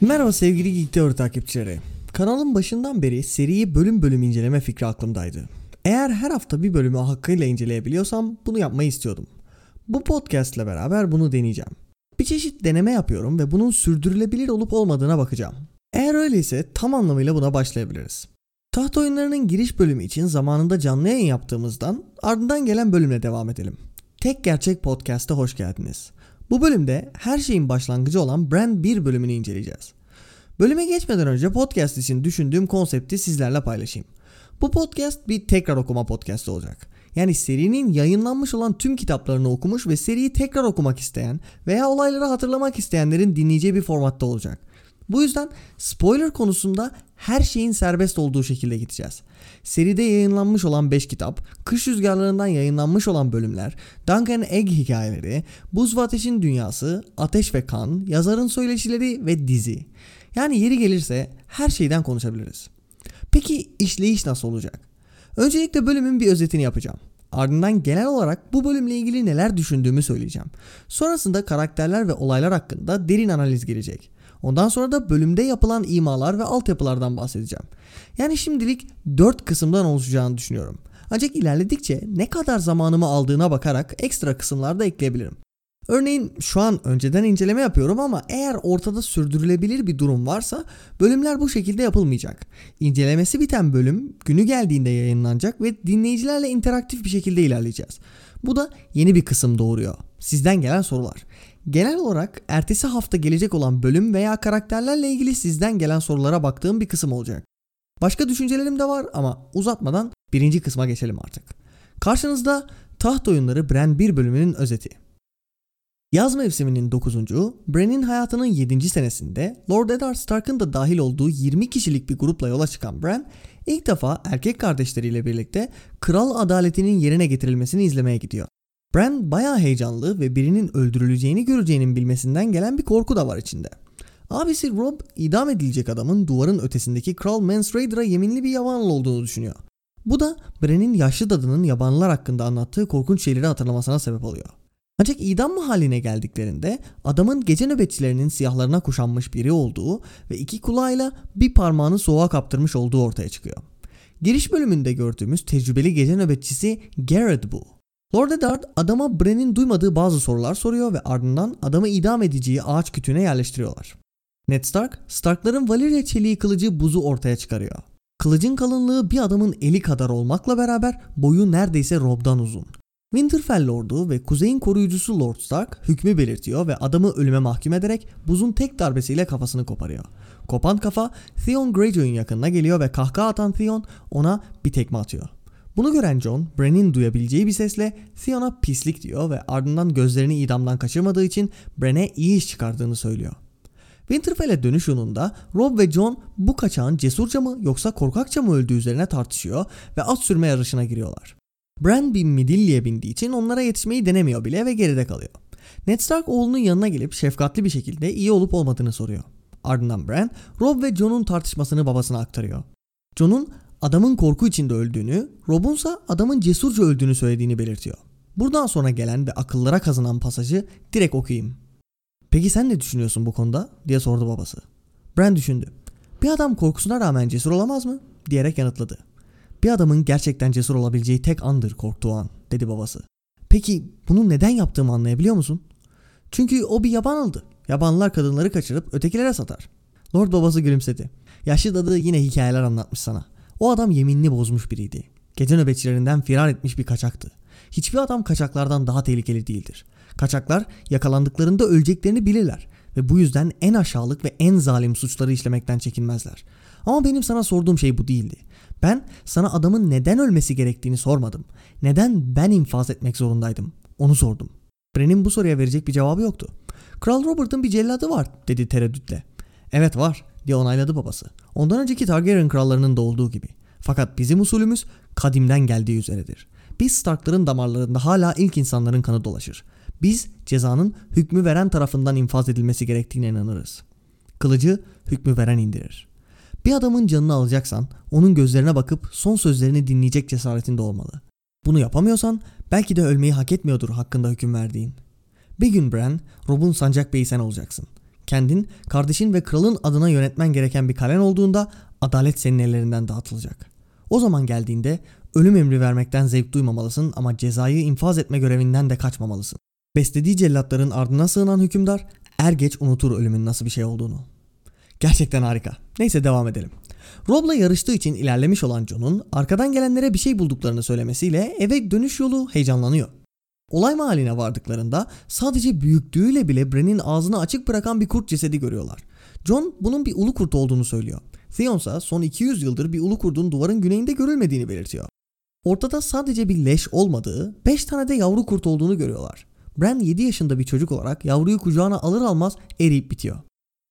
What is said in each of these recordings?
Merhaba sevgili Geek takipçileri. Kanalın başından beri seriyi bölüm bölüm inceleme fikri aklımdaydı. Eğer her hafta bir bölümü hakkıyla inceleyebiliyorsam bunu yapmayı istiyordum. Bu podcast ile beraber bunu deneyeceğim. Bir çeşit deneme yapıyorum ve bunun sürdürülebilir olup olmadığına bakacağım. Eğer öyleyse tam anlamıyla buna başlayabiliriz. Taht oyunlarının giriş bölümü için zamanında canlı yayın yaptığımızdan ardından gelen bölümle devam edelim. Tek Gerçek Podcast'a hoş geldiniz. Bu bölümde her şeyin başlangıcı olan Brand 1 bölümünü inceleyeceğiz. Bölüme geçmeden önce podcast için düşündüğüm konsepti sizlerle paylaşayım. Bu podcast bir tekrar okuma podcastı olacak. Yani serinin yayınlanmış olan tüm kitaplarını okumuş ve seriyi tekrar okumak isteyen veya olayları hatırlamak isteyenlerin dinleyeceği bir formatta olacak. Bu yüzden spoiler konusunda her şeyin serbest olduğu şekilde gideceğiz. Seride yayınlanmış olan 5 kitap, Kış Rüzgarlarından yayınlanmış olan bölümler, Duncan Egg hikayeleri, Buz ve Ateşin Dünyası, Ateş ve Kan, yazarın söyleşileri ve dizi. Yani yeri gelirse her şeyden konuşabiliriz. Peki işleyiş nasıl olacak? Öncelikle bölümün bir özetini yapacağım. Ardından genel olarak bu bölümle ilgili neler düşündüğümü söyleyeceğim. Sonrasında karakterler ve olaylar hakkında derin analiz gelecek. Ondan sonra da bölümde yapılan imalar ve altyapılardan bahsedeceğim. Yani şimdilik 4 kısımdan oluşacağını düşünüyorum. Ancak ilerledikçe ne kadar zamanımı aldığına bakarak ekstra kısımlar da ekleyebilirim. Örneğin şu an önceden inceleme yapıyorum ama eğer ortada sürdürülebilir bir durum varsa bölümler bu şekilde yapılmayacak. İncelemesi biten bölüm günü geldiğinde yayınlanacak ve dinleyicilerle interaktif bir şekilde ilerleyeceğiz. Bu da yeni bir kısım doğuruyor. Sizden gelen sorular. Genel olarak ertesi hafta gelecek olan bölüm veya karakterlerle ilgili sizden gelen sorulara baktığım bir kısım olacak. Başka düşüncelerim de var ama uzatmadan birinci kısma geçelim artık. Karşınızda Taht Oyunları Bren 1 bölümünün özeti. Yaz mevsiminin 9. Bran'in hayatının 7. senesinde Lord Eddard Stark'ın da dahil olduğu 20 kişilik bir grupla yola çıkan Bran ilk defa erkek kardeşleriyle birlikte kral adaletinin yerine getirilmesini izlemeye gidiyor. Bran bayağı heyecanlı ve birinin öldürüleceğini göreceğinin bilmesinden gelen bir korku da var içinde. Abisi Rob idam edilecek adamın duvarın ötesindeki Kral Mance Raider'a yeminli bir yabanlı olduğunu düşünüyor. Bu da Bran'in yaşlı dadının yabanlılar hakkında anlattığı korkunç şeyleri hatırlamasına sebep oluyor. Ancak idam mahalline geldiklerinde adamın gece nöbetçilerinin siyahlarına kuşanmış biri olduğu ve iki kulağıyla bir parmağını soğuğa kaptırmış olduğu ortaya çıkıyor. Giriş bölümünde gördüğümüz tecrübeli gece nöbetçisi Garrett bu. Lord Eddard adama Bren'in duymadığı bazı sorular soruyor ve ardından adamı idam edeceği ağaç kütüğüne yerleştiriyorlar. Ned Stark, Starkların Valyria çeliği kılıcı buzu ortaya çıkarıyor. Kılıcın kalınlığı bir adamın eli kadar olmakla beraber boyu neredeyse Rob'dan uzun. Winterfell Lord'u ve kuzeyin koruyucusu Lord Stark hükmü belirtiyor ve adamı ölüme mahkum ederek buzun tek darbesiyle kafasını koparıyor. Kopan kafa Theon Greyjoy'un yakınına geliyor ve kahkaha atan Theon ona bir tekme atıyor. Bunu gören Jon, Bran'in duyabileceği bir sesle Theon'a pislik diyor ve ardından gözlerini idamdan kaçırmadığı için Bran'e iyi iş çıkardığını söylüyor. Winterfell'e dönüş yolunda Rob ve Jon bu kaçağın cesurca mı yoksa korkakça mı öldüğü üzerine tartışıyor ve at sürme yarışına giriyorlar. Bran bir midilliye bindiği için onlara yetişmeyi denemiyor bile ve geride kalıyor. Ned Stark oğlunun yanına gelip şefkatli bir şekilde iyi olup olmadığını soruyor. Ardından Bran, Rob ve Jon'un tartışmasını babasına aktarıyor. Jon'un adamın korku içinde öldüğünü, Rob'unsa adamın cesurca öldüğünü söylediğini belirtiyor. Buradan sonra gelen ve akıllara kazınan pasajı direkt okuyayım. Peki sen ne düşünüyorsun bu konuda? diye sordu babası. Bran düşündü. Bir adam korkusuna rağmen cesur olamaz mı? diyerek yanıtladı. Bir adamın gerçekten cesur olabileceği tek andır korktuğu an, dedi babası. Peki bunu neden yaptığımı anlayabiliyor musun? Çünkü o bir yabanıldı. Yabanlılar kadınları kaçırıp ötekilere satar. Lord babası gülümsedi. Yaşlı dadı yine hikayeler anlatmış sana. O adam yeminini bozmuş biriydi. Gece nöbetçilerinden firar etmiş bir kaçaktı. Hiçbir adam kaçaklardan daha tehlikeli değildir. Kaçaklar yakalandıklarında öleceklerini bilirler ve bu yüzden en aşağılık ve en zalim suçları işlemekten çekinmezler. Ama benim sana sorduğum şey bu değildi. Ben sana adamın neden ölmesi gerektiğini sormadım. Neden ben infaz etmek zorundaydım? Onu sordum. Bran'in bu soruya verecek bir cevabı yoktu. Kral Robert'ın bir celladı var dedi tereddütle. Evet var diye onayladı babası. Ondan önceki Targaryen krallarının da olduğu gibi. Fakat bizim usulümüz kadimden geldiği üzeredir. Biz Starkların damarlarında hala ilk insanların kanı dolaşır. Biz cezanın hükmü veren tarafından infaz edilmesi gerektiğine inanırız. Kılıcı hükmü veren indirir. Bir adamın canını alacaksan onun gözlerine bakıp son sözlerini dinleyecek cesaretinde olmalı. Bunu yapamıyorsan belki de ölmeyi hak etmiyordur hakkında hüküm verdiğin. Bir gün Bran, Rob'un sancak beyi sen olacaksın. Kendin, kardeşin ve kralın adına yönetmen gereken bir kalen olduğunda adalet senin ellerinden dağıtılacak. O zaman geldiğinde ölüm emri vermekten zevk duymamalısın ama cezayı infaz etme görevinden de kaçmamalısın. Beslediği cellatların ardına sığınan hükümdar er geç unutur ölümün nasıl bir şey olduğunu. Gerçekten harika. Neyse devam edelim. Rob'la yarıştığı için ilerlemiş olan Jon'un arkadan gelenlere bir şey bulduklarını söylemesiyle eve dönüş yolu heyecanlanıyor. Olay mahalline vardıklarında sadece büyüklüğüyle bile Bran'in ağzını açık bırakan bir kurt cesedi görüyorlar. John bunun bir ulu kurt olduğunu söylüyor. Theon ise son 200 yıldır bir ulu kurdun duvarın güneyinde görülmediğini belirtiyor. Ortada sadece bir leş olmadığı, 5 tane de yavru kurt olduğunu görüyorlar. Bran 7 yaşında bir çocuk olarak yavruyu kucağına alır almaz eriyip bitiyor.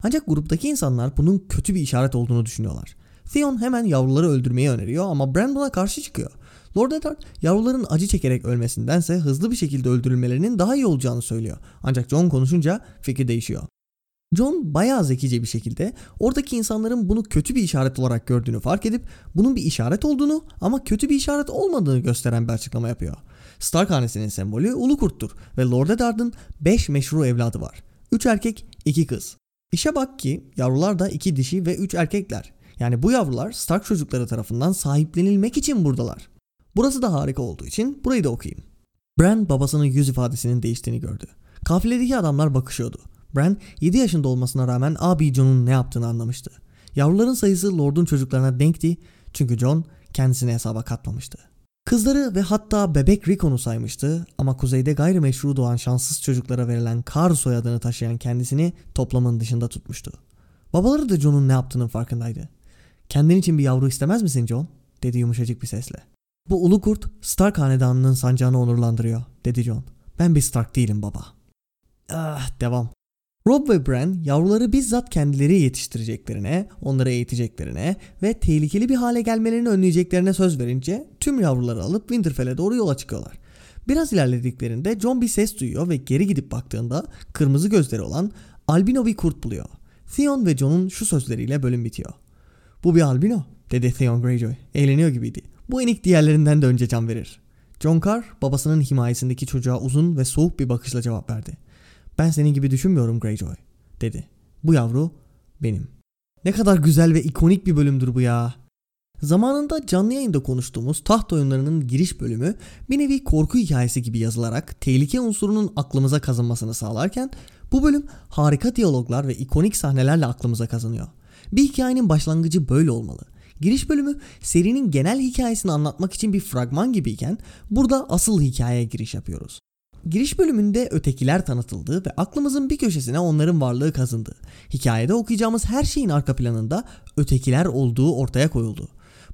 Ancak gruptaki insanlar bunun kötü bir işaret olduğunu düşünüyorlar. Theon hemen yavruları öldürmeyi öneriyor ama Bran buna karşı çıkıyor. Lord Eddard yavruların acı çekerek ölmesindense hızlı bir şekilde öldürülmelerinin daha iyi olacağını söylüyor. Ancak John konuşunca fikir değişiyor. John bayağı zekice bir şekilde oradaki insanların bunu kötü bir işaret olarak gördüğünü fark edip bunun bir işaret olduğunu ama kötü bir işaret olmadığını gösteren bir açıklama yapıyor. Stark hanesinin sembolü ulu kurttur ve Lord Eddard'ın 5 meşru evladı var. 3 erkek, 2 kız. İşe bak ki yavrular da 2 dişi ve 3 erkekler. Yani bu yavrular Stark çocukları tarafından sahiplenilmek için buradalar. Burası da harika olduğu için burayı da okuyayım. Bran babasının yüz ifadesinin değiştiğini gördü. Kafiledeki adamlar bakışıyordu. Bran 7 yaşında olmasına rağmen abi Jon'un ne yaptığını anlamıştı. Yavruların sayısı Lord'un çocuklarına denkti çünkü Jon kendisini hesaba katmamıştı. Kızları ve hatta bebek Rickon'u saymıştı ama kuzeyde gayrimeşru doğan şanssız çocuklara verilen Kar soyadını taşıyan kendisini toplamın dışında tutmuştu. Babaları da Jon'un ne yaptığının farkındaydı. Kendin için bir yavru istemez misin Jon? dedi yumuşacık bir sesle. Bu ulu kurt Stark hanedanının sancağını onurlandırıyor dedi Jon. Ben bir Stark değilim baba. Ah devam. Rob ve Bran yavruları bizzat kendileri yetiştireceklerine, onları eğiteceklerine ve tehlikeli bir hale gelmelerini önleyeceklerine söz verince tüm yavruları alıp Winterfell'e doğru yola çıkıyorlar. Biraz ilerlediklerinde John bir ses duyuyor ve geri gidip baktığında kırmızı gözleri olan albino bir kurt buluyor. Theon ve Jon'un şu sözleriyle bölüm bitiyor. Bu bir albino dedi Theon Greyjoy. Eğleniyor gibiydi. Bu enik diğerlerinden de önce can verir. John Carr babasının himayesindeki çocuğa uzun ve soğuk bir bakışla cevap verdi. Ben senin gibi düşünmüyorum Greyjoy dedi. Bu yavru benim. Ne kadar güzel ve ikonik bir bölümdür bu ya. Zamanında canlı yayında konuştuğumuz taht oyunlarının giriş bölümü bir nevi korku hikayesi gibi yazılarak tehlike unsurunun aklımıza kazınmasını sağlarken bu bölüm harika diyaloglar ve ikonik sahnelerle aklımıza kazanıyor. Bir hikayenin başlangıcı böyle olmalı. Giriş bölümü serinin genel hikayesini anlatmak için bir fragman gibiyken burada asıl hikayeye giriş yapıyoruz. Giriş bölümünde ötekiler tanıtıldı ve aklımızın bir köşesine onların varlığı kazındı. Hikayede okuyacağımız her şeyin arka planında ötekiler olduğu ortaya koyuldu.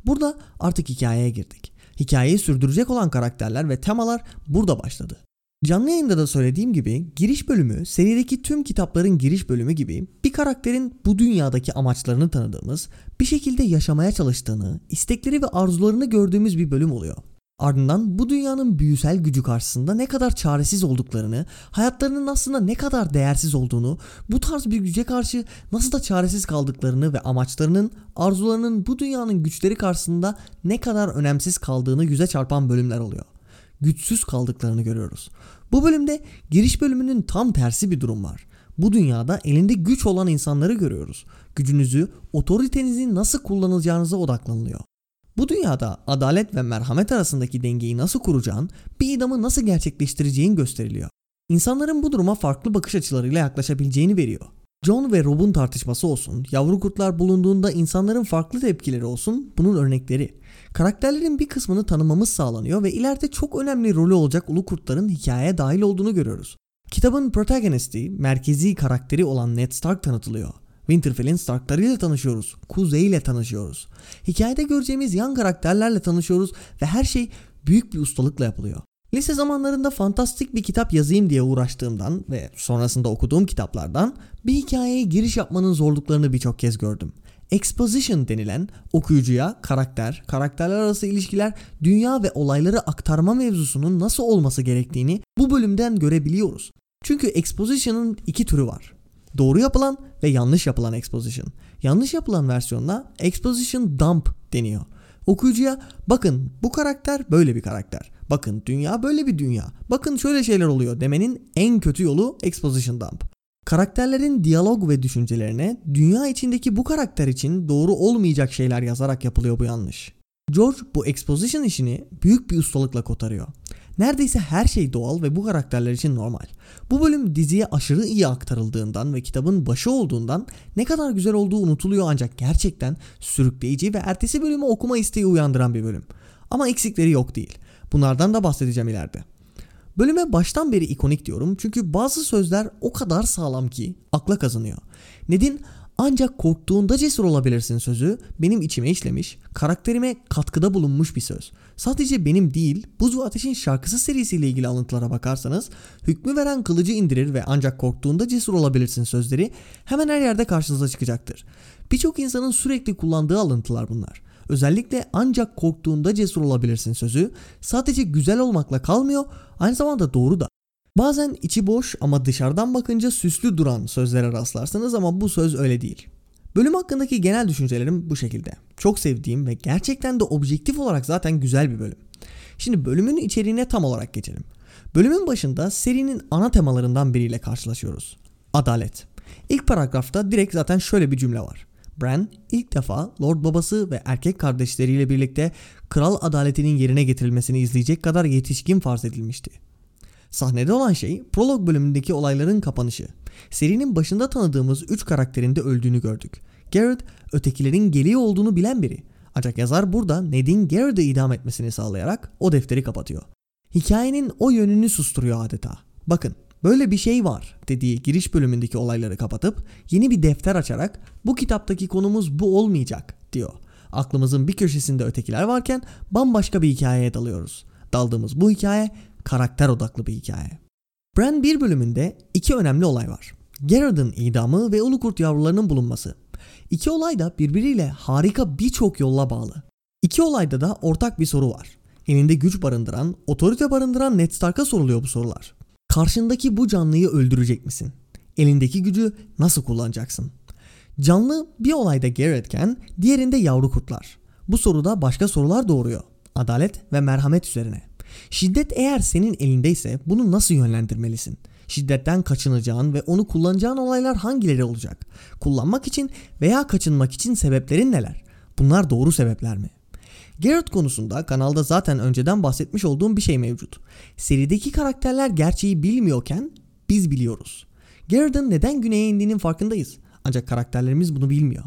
Burada artık hikayeye girdik. Hikayeyi sürdürecek olan karakterler ve temalar burada başladı. Canlı yayında da söylediğim gibi giriş bölümü serideki tüm kitapların giriş bölümü gibi bir karakterin bu dünyadaki amaçlarını tanıdığımız, bir şekilde yaşamaya çalıştığını, istekleri ve arzularını gördüğümüz bir bölüm oluyor. Ardından bu dünyanın büyüsel gücü karşısında ne kadar çaresiz olduklarını, hayatlarının aslında ne kadar değersiz olduğunu, bu tarz bir güce karşı nasıl da çaresiz kaldıklarını ve amaçlarının, arzularının bu dünyanın güçleri karşısında ne kadar önemsiz kaldığını yüze çarpan bölümler oluyor. Güçsüz kaldıklarını görüyoruz. Bu bölümde giriş bölümünün tam tersi bir durum var. Bu dünyada elinde güç olan insanları görüyoruz. Gücünüzü, otoritenizi nasıl kullanacağınıza odaklanılıyor. Bu dünyada adalet ve merhamet arasındaki dengeyi nasıl kuracağın, bir idamı nasıl gerçekleştireceğin gösteriliyor. İnsanların bu duruma farklı bakış açılarıyla yaklaşabileceğini veriyor. John ve Rob'un tartışması olsun, yavru kurtlar bulunduğunda insanların farklı tepkileri olsun bunun örnekleri. Karakterlerin bir kısmını tanımamız sağlanıyor ve ileride çok önemli rolü olacak ulu kurtların hikayeye dahil olduğunu görüyoruz. Kitabın protagonisti, merkezi karakteri olan Ned Stark tanıtılıyor. Winterfell'in Starklarıyla tanışıyoruz. Kuzey ile tanışıyoruz. Hikayede göreceğimiz yan karakterlerle tanışıyoruz ve her şey büyük bir ustalıkla yapılıyor. Lise zamanlarında fantastik bir kitap yazayım diye uğraştığımdan ve sonrasında okuduğum kitaplardan bir hikayeye giriş yapmanın zorluklarını birçok kez gördüm. Exposition denilen okuyucuya karakter, karakterler arası ilişkiler, dünya ve olayları aktarma mevzusunun nasıl olması gerektiğini bu bölümden görebiliyoruz. Çünkü exposition'ın iki türü var. Doğru yapılan ve yanlış yapılan exposition. Yanlış yapılan versiyonuna exposition dump deniyor. Okuyucuya bakın bu karakter böyle bir karakter. Bakın dünya böyle bir dünya. Bakın şöyle şeyler oluyor demenin en kötü yolu exposition dump. Karakterlerin diyalog ve düşüncelerine dünya içindeki bu karakter için doğru olmayacak şeyler yazarak yapılıyor bu yanlış. George bu exposition işini büyük bir ustalıkla kotarıyor. Neredeyse her şey doğal ve bu karakterler için normal. Bu bölüm diziye aşırı iyi aktarıldığından ve kitabın başı olduğundan ne kadar güzel olduğu unutuluyor ancak gerçekten sürükleyici ve ertesi bölümü okuma isteği uyandıran bir bölüm. Ama eksikleri yok değil. Bunlardan da bahsedeceğim ileride. Bölüme baştan beri ikonik diyorum çünkü bazı sözler o kadar sağlam ki akla kazanıyor. Ned'in ancak korktuğunda cesur olabilirsin sözü benim içime işlemiş, karakterime katkıda bulunmuş bir söz. Sadece benim değil, Buz ve Ateş'in şarkısı serisiyle ilgili alıntılara bakarsanız hükmü veren kılıcı indirir ve ancak korktuğunda cesur olabilirsin sözleri hemen her yerde karşınıza çıkacaktır. Birçok insanın sürekli kullandığı alıntılar bunlar. Özellikle ancak korktuğunda cesur olabilirsin sözü sadece güzel olmakla kalmıyor aynı zamanda doğru da. Bazen içi boş ama dışarıdan bakınca süslü duran sözlere rastlarsınız ama bu söz öyle değil. Bölüm hakkındaki genel düşüncelerim bu şekilde. Çok sevdiğim ve gerçekten de objektif olarak zaten güzel bir bölüm. Şimdi bölümün içeriğine tam olarak geçelim. Bölümün başında serinin ana temalarından biriyle karşılaşıyoruz. Adalet. İlk paragrafta direkt zaten şöyle bir cümle var. Bran ilk defa Lord babası ve erkek kardeşleriyle birlikte kral adaletinin yerine getirilmesini izleyecek kadar yetişkin farz edilmişti. Sahnede olan şey prolog bölümündeki olayların kapanışı. Serinin başında tanıdığımız 3 karakterin de öldüğünü gördük. Garrett ötekilerin geliyor olduğunu bilen biri. Ancak yazar burada Ned'in Garrett'ı idam etmesini sağlayarak o defteri kapatıyor. Hikayenin o yönünü susturuyor adeta. Bakın böyle bir şey var dediği giriş bölümündeki olayları kapatıp yeni bir defter açarak bu kitaptaki konumuz bu olmayacak diyor. Aklımızın bir köşesinde ötekiler varken bambaşka bir hikayeye dalıyoruz. Daldığımız bu hikaye karakter odaklı bir hikaye. Bran bir bölümünde iki önemli olay var. Gerard'ın idamı ve ulu kurt yavrularının bulunması. İki olay da birbiriyle harika birçok yolla bağlı. İki olayda da ortak bir soru var. Elinde güç barındıran, otorite barındıran Ned Stark'a soruluyor bu sorular. Karşındaki bu canlıyı öldürecek misin? Elindeki gücü nasıl kullanacaksın? Canlı bir olayda Garrett'ken diğerinde yavru kurtlar. Bu soruda başka sorular doğuruyor. Adalet ve merhamet üzerine. Şiddet eğer senin elindeyse bunu nasıl yönlendirmelisin? Şiddetten kaçınacağın ve onu kullanacağın olaylar hangileri olacak? Kullanmak için veya kaçınmak için sebeplerin neler? Bunlar doğru sebepler mi? Garrett konusunda kanalda zaten önceden bahsetmiş olduğum bir şey mevcut. Serideki karakterler gerçeği bilmiyorken biz biliyoruz. Garrett'ın neden güneye indiğinin farkındayız. Ancak karakterlerimiz bunu bilmiyor.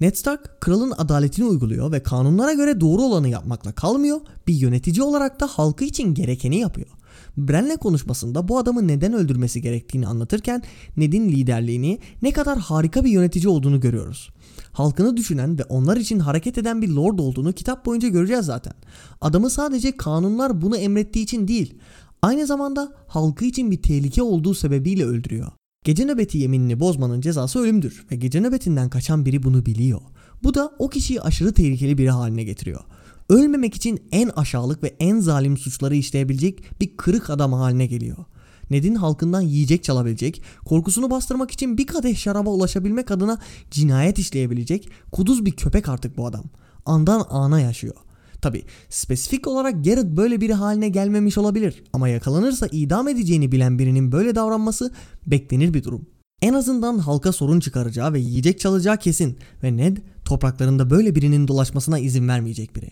Ned Stark kralın adaletini uyguluyor ve kanunlara göre doğru olanı yapmakla kalmıyor, bir yönetici olarak da halkı için gerekeni yapıyor. Bran'le konuşmasında bu adamı neden öldürmesi gerektiğini anlatırken Ned'in liderliğini ne kadar harika bir yönetici olduğunu görüyoruz. Halkını düşünen ve onlar için hareket eden bir lord olduğunu kitap boyunca göreceğiz zaten. Adamı sadece kanunlar bunu emrettiği için değil, aynı zamanda halkı için bir tehlike olduğu sebebiyle öldürüyor. Gece nöbeti yeminini bozmanın cezası ölümdür ve gece nöbetinden kaçan biri bunu biliyor. Bu da o kişiyi aşırı tehlikeli biri haline getiriyor. Ölmemek için en aşağılık ve en zalim suçları işleyebilecek bir kırık adam haline geliyor. Ned'in halkından yiyecek çalabilecek, korkusunu bastırmak için bir kadeh şaraba ulaşabilmek adına cinayet işleyebilecek kuduz bir köpek artık bu adam. Andan ana yaşıyor. Tabi spesifik olarak Garrett böyle biri haline gelmemiş olabilir ama yakalanırsa idam edeceğini bilen birinin böyle davranması beklenir bir durum. En azından halka sorun çıkaracağı ve yiyecek çalacağı kesin ve Ned topraklarında böyle birinin dolaşmasına izin vermeyecek biri.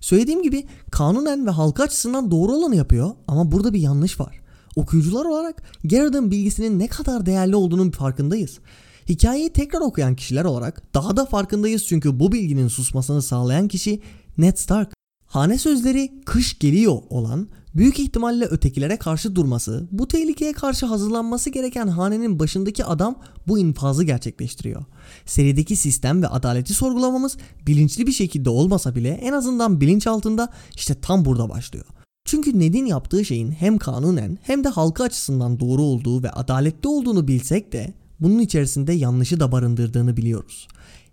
Söylediğim gibi kanunen ve halka açısından doğru olanı yapıyor ama burada bir yanlış var. Okuyucular olarak Garrett'ın bilgisinin ne kadar değerli olduğunun farkındayız. Hikayeyi tekrar okuyan kişiler olarak daha da farkındayız çünkü bu bilginin susmasını sağlayan kişi Ned Stark. Hane sözleri kış geliyor olan büyük ihtimalle ötekilere karşı durması, bu tehlikeye karşı hazırlanması gereken hanenin başındaki adam bu infazı gerçekleştiriyor. Serideki sistem ve adaleti sorgulamamız bilinçli bir şekilde olmasa bile en azından bilinç altında işte tam burada başlıyor. Çünkü Ned'in yaptığı şeyin hem kanunen hem de halka açısından doğru olduğu ve adaletli olduğunu bilsek de bunun içerisinde yanlışı da barındırdığını biliyoruz.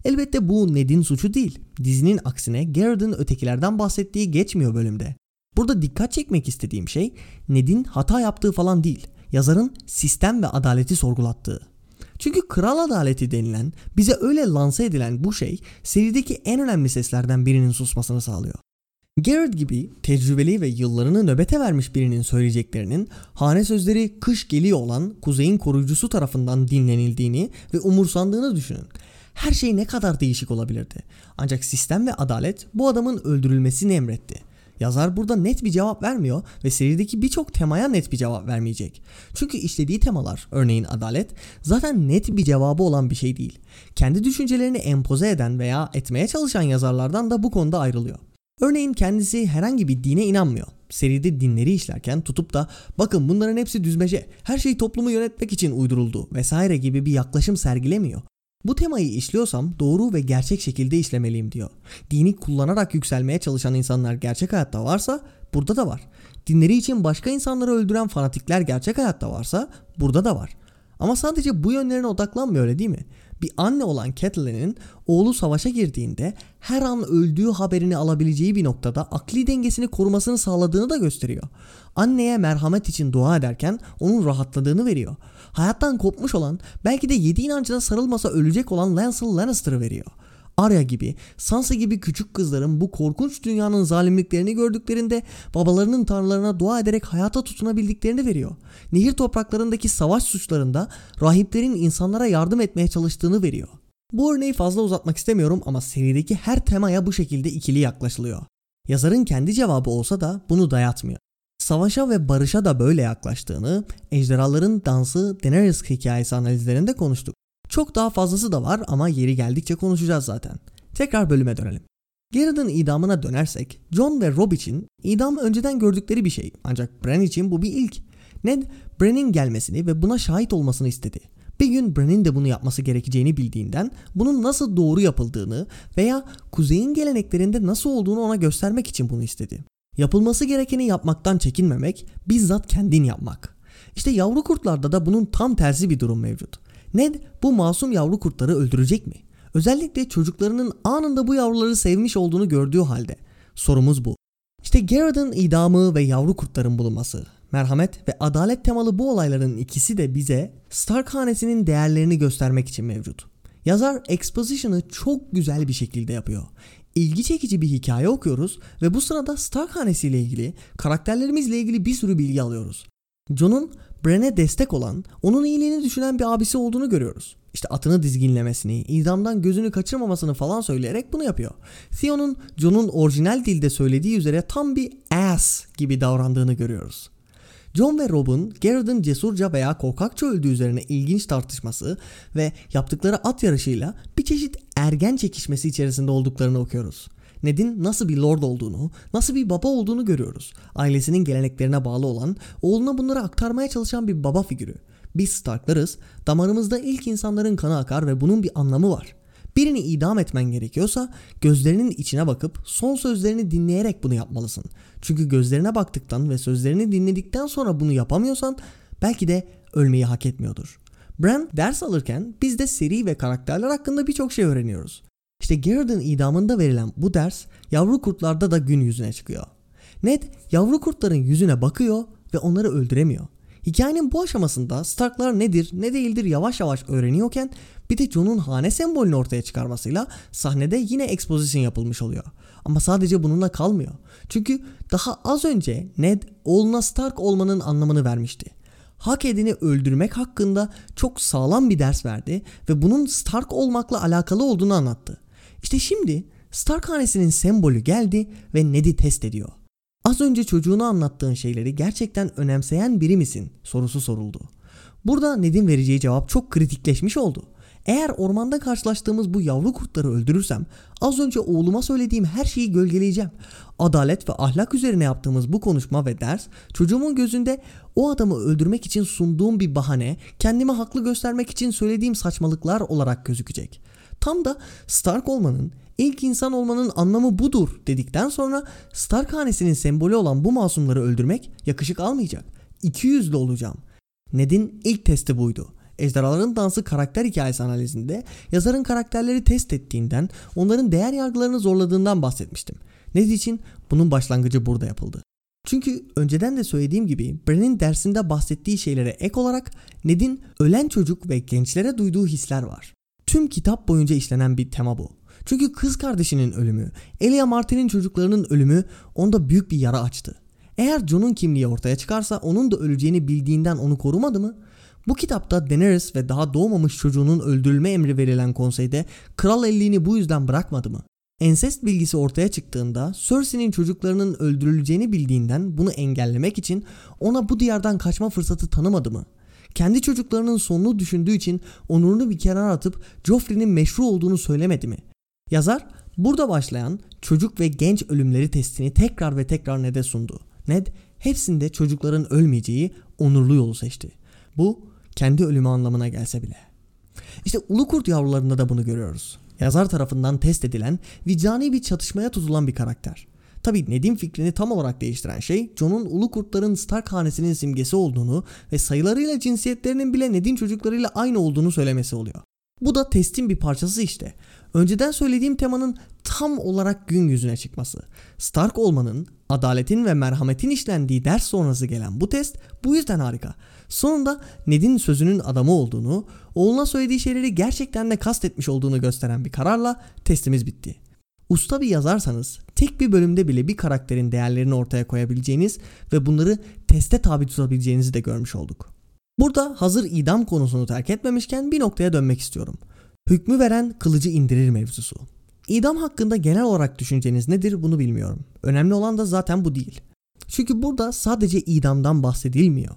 Elbette bu Ned'in suçu değil. Dizinin aksine Garrett'ın ötekilerden bahsettiği geçmiyor bölümde. Burada dikkat çekmek istediğim şey Ned'in hata yaptığı falan değil. Yazarın sistem ve adaleti sorgulattığı. Çünkü kral adaleti denilen, bize öyle lanse edilen bu şey serideki en önemli seslerden birinin susmasını sağlıyor. Garrett gibi tecrübeli ve yıllarını nöbete vermiş birinin söyleyeceklerinin hane sözleri kış geliyor olan kuzeyin koruyucusu tarafından dinlenildiğini ve umursandığını düşünün. Her şey ne kadar değişik olabilirdi. Ancak sistem ve adalet bu adamın öldürülmesini emretti. Yazar burada net bir cevap vermiyor ve serideki birçok temaya net bir cevap vermeyecek. Çünkü işlediği temalar, örneğin adalet, zaten net bir cevabı olan bir şey değil. Kendi düşüncelerini empoze eden veya etmeye çalışan yazarlardan da bu konuda ayrılıyor. Örneğin kendisi herhangi bir dine inanmıyor. Seride dinleri işlerken tutup da bakın bunların hepsi düzmece, her şey toplumu yönetmek için uyduruldu vesaire gibi bir yaklaşım sergilemiyor. Bu temayı işliyorsam doğru ve gerçek şekilde işlemeliyim diyor. Dini kullanarak yükselmeye çalışan insanlar gerçek hayatta varsa burada da var. Dinleri için başka insanları öldüren fanatikler gerçek hayatta varsa burada da var. Ama sadece bu yönlerine odaklanmıyor öyle değil mi? Bir anne olan Catelyn'in oğlu savaşa girdiğinde her an öldüğü haberini alabileceği bir noktada akli dengesini korumasını sağladığını da gösteriyor. Anneye merhamet için dua ederken onun rahatladığını veriyor. Hayattan kopmuş olan belki de yedi inancına sarılmasa ölecek olan Lancel Lannister'ı veriyor. Arya gibi, Sansa gibi küçük kızların bu korkunç dünyanın zalimliklerini gördüklerinde babalarının tanrılarına dua ederek hayata tutunabildiklerini veriyor. Nehir topraklarındaki savaş suçlarında rahiplerin insanlara yardım etmeye çalıştığını veriyor. Bu örneği fazla uzatmak istemiyorum ama serideki her temaya bu şekilde ikili yaklaşılıyor. Yazarın kendi cevabı olsa da bunu dayatmıyor. Savaşa ve barışa da böyle yaklaştığını, ejderhaların dansı Daenerys hikayesi analizlerinde konuştuk. Çok daha fazlası da var ama yeri geldikçe konuşacağız zaten. Tekrar bölüme dönelim. Garrett'ın idamına dönersek John ve Rob için idam önceden gördükleri bir şey ancak Bran için bu bir ilk. Ned Bran'in gelmesini ve buna şahit olmasını istedi. Bir gün Bran'in de bunu yapması gerekeceğini bildiğinden bunun nasıl doğru yapıldığını veya kuzeyin geleneklerinde nasıl olduğunu ona göstermek için bunu istedi. Yapılması gerekeni yapmaktan çekinmemek, bizzat kendin yapmak. İşte yavru kurtlarda da bunun tam tersi bir durum mevcut. Ned bu masum yavru kurtları öldürecek mi? Özellikle çocuklarının anında bu yavruları sevmiş olduğunu gördüğü halde. Sorumuz bu. İşte Garrett'ın idamı ve yavru kurtların bulunması. Merhamet ve adalet temalı bu olayların ikisi de bize Stark hanesinin değerlerini göstermek için mevcut. Yazar exposition'ı çok güzel bir şekilde yapıyor. İlgi çekici bir hikaye okuyoruz ve bu sırada Stark hanesiyle ilgili, karakterlerimizle ilgili bir sürü bilgi alıyoruz. Jon'un Bran'e destek olan, onun iyiliğini düşünen bir abisi olduğunu görüyoruz. İşte atını dizginlemesini, idamdan gözünü kaçırmamasını falan söyleyerek bunu yapıyor. Theon'un Jon'un orijinal dilde söylediği üzere tam bir ass gibi davrandığını görüyoruz. John ve Rob'un Garrett'ın cesurca veya korkakça öldüğü üzerine ilginç tartışması ve yaptıkları at yarışıyla bir çeşit ergen çekişmesi içerisinde olduklarını okuyoruz. Ned'in nasıl bir lord olduğunu, nasıl bir baba olduğunu görüyoruz. Ailesinin geleneklerine bağlı olan, oğluna bunları aktarmaya çalışan bir baba figürü. Biz Starklarız, damarımızda ilk insanların kanı akar ve bunun bir anlamı var. Birini idam etmen gerekiyorsa gözlerinin içine bakıp son sözlerini dinleyerek bunu yapmalısın. Çünkü gözlerine baktıktan ve sözlerini dinledikten sonra bunu yapamıyorsan belki de ölmeyi hak etmiyordur. Bran ders alırken biz de seri ve karakterler hakkında birçok şey öğreniyoruz. İşte Garrett'ın idamında verilen bu ders yavru kurtlarda da gün yüzüne çıkıyor. Ned yavru kurtların yüzüne bakıyor ve onları öldüremiyor. Hikayenin bu aşamasında Starklar nedir ne değildir yavaş yavaş öğreniyorken bir de Jon'un hane sembolünü ortaya çıkarmasıyla sahnede yine exposition yapılmış oluyor. Ama sadece bununla kalmıyor. Çünkü daha az önce Ned oğluna Stark olmanın anlamını vermişti. Hak edeni öldürmek hakkında çok sağlam bir ders verdi ve bunun Stark olmakla alakalı olduğunu anlattı. İşte şimdi Stark hanesinin sembolü geldi ve Ned'i test ediyor. Az önce çocuğuna anlattığın şeyleri gerçekten önemseyen biri misin sorusu soruldu. Burada Ned'in vereceği cevap çok kritikleşmiş oldu. Eğer ormanda karşılaştığımız bu yavru kurtları öldürürsem az önce oğluma söylediğim her şeyi gölgeleyeceğim. Adalet ve ahlak üzerine yaptığımız bu konuşma ve ders çocuğumun gözünde o adamı öldürmek için sunduğum bir bahane, kendimi haklı göstermek için söylediğim saçmalıklar olarak gözükecek. Tam da Stark olmanın İlk insan olmanın anlamı budur dedikten sonra Stark hanesinin sembolü olan bu masumları öldürmek yakışık almayacak. İki yüzlü olacağım. Ned'in ilk testi buydu. Ejderhaların Dansı karakter hikayesi analizinde yazarın karakterleri test ettiğinden, onların değer yargılarını zorladığından bahsetmiştim. Ned için bunun başlangıcı burada yapıldı. Çünkü önceden de söylediğim gibi Bran'in dersinde bahsettiği şeylere ek olarak Ned'in ölen çocuk ve gençlere duyduğu hisler var. Tüm kitap boyunca işlenen bir tema bu. Çünkü kız kardeşinin ölümü, Elia Martin'in çocuklarının ölümü onda büyük bir yara açtı. Eğer Jon'un kimliği ortaya çıkarsa onun da öleceğini bildiğinden onu korumadı mı? Bu kitapta Daenerys ve daha doğmamış çocuğunun öldürülme emri verilen konseyde kral elliğini bu yüzden bırakmadı mı? Ensest bilgisi ortaya çıktığında Cersei'nin çocuklarının öldürüleceğini bildiğinden bunu engellemek için ona bu diyardan kaçma fırsatı tanımadı mı? Kendi çocuklarının sonunu düşündüğü için onurunu bir kenara atıp Joffrey'nin meşru olduğunu söylemedi mi? Yazar burada başlayan çocuk ve genç ölümleri testini tekrar ve tekrar Ned'e sundu. Ned hepsinde çocukların ölmeyeceği onurlu yolu seçti. Bu kendi ölümü anlamına gelse bile. İşte ulu kurt yavrularında da bunu görüyoruz. Yazar tarafından test edilen, vicdani bir çatışmaya tutulan bir karakter. Tabi Ned'in fikrini tam olarak değiştiren şey Jon'un ulu kurtların Stark hanesinin simgesi olduğunu ve sayılarıyla cinsiyetlerinin bile Ned'in çocuklarıyla aynı olduğunu söylemesi oluyor. Bu da testin bir parçası işte. Önceden söylediğim temanın tam olarak gün yüzüne çıkması. Stark olmanın, adaletin ve merhametin işlendiği ders sonrası gelen bu test bu yüzden harika. Sonunda Ned'in sözünün adamı olduğunu, oğluna söylediği şeyleri gerçekten de kastetmiş olduğunu gösteren bir kararla testimiz bitti. Usta bir yazarsanız tek bir bölümde bile bir karakterin değerlerini ortaya koyabileceğiniz ve bunları teste tabi tutabileceğinizi de görmüş olduk. Burada hazır idam konusunu terk etmemişken bir noktaya dönmek istiyorum. Hükmü veren kılıcı indirir mevzusu. İdam hakkında genel olarak düşünceniz nedir bunu bilmiyorum. Önemli olan da zaten bu değil. Çünkü burada sadece idamdan bahsedilmiyor.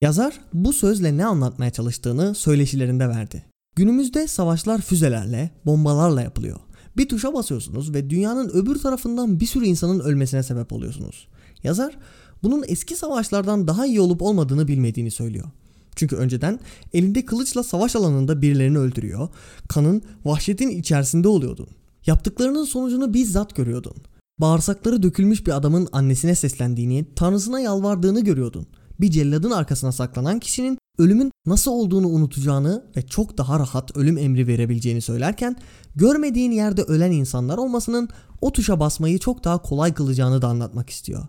Yazar bu sözle ne anlatmaya çalıştığını söyleşilerinde verdi. Günümüzde savaşlar füzelerle, bombalarla yapılıyor. Bir tuşa basıyorsunuz ve dünyanın öbür tarafından bir sürü insanın ölmesine sebep oluyorsunuz. Yazar bunun eski savaşlardan daha iyi olup olmadığını bilmediğini söylüyor. Çünkü önceden elinde kılıçla savaş alanında birilerini öldürüyor, kanın, vahşetin içerisinde oluyordun. Yaptıklarının sonucunu bizzat görüyordun. Bağırsakları dökülmüş bir adamın annesine seslendiğini, tanrısına yalvardığını görüyordun bir celladın arkasına saklanan kişinin ölümün nasıl olduğunu unutacağını ve çok daha rahat ölüm emri verebileceğini söylerken görmediğin yerde ölen insanlar olmasının o tuşa basmayı çok daha kolay kılacağını da anlatmak istiyor.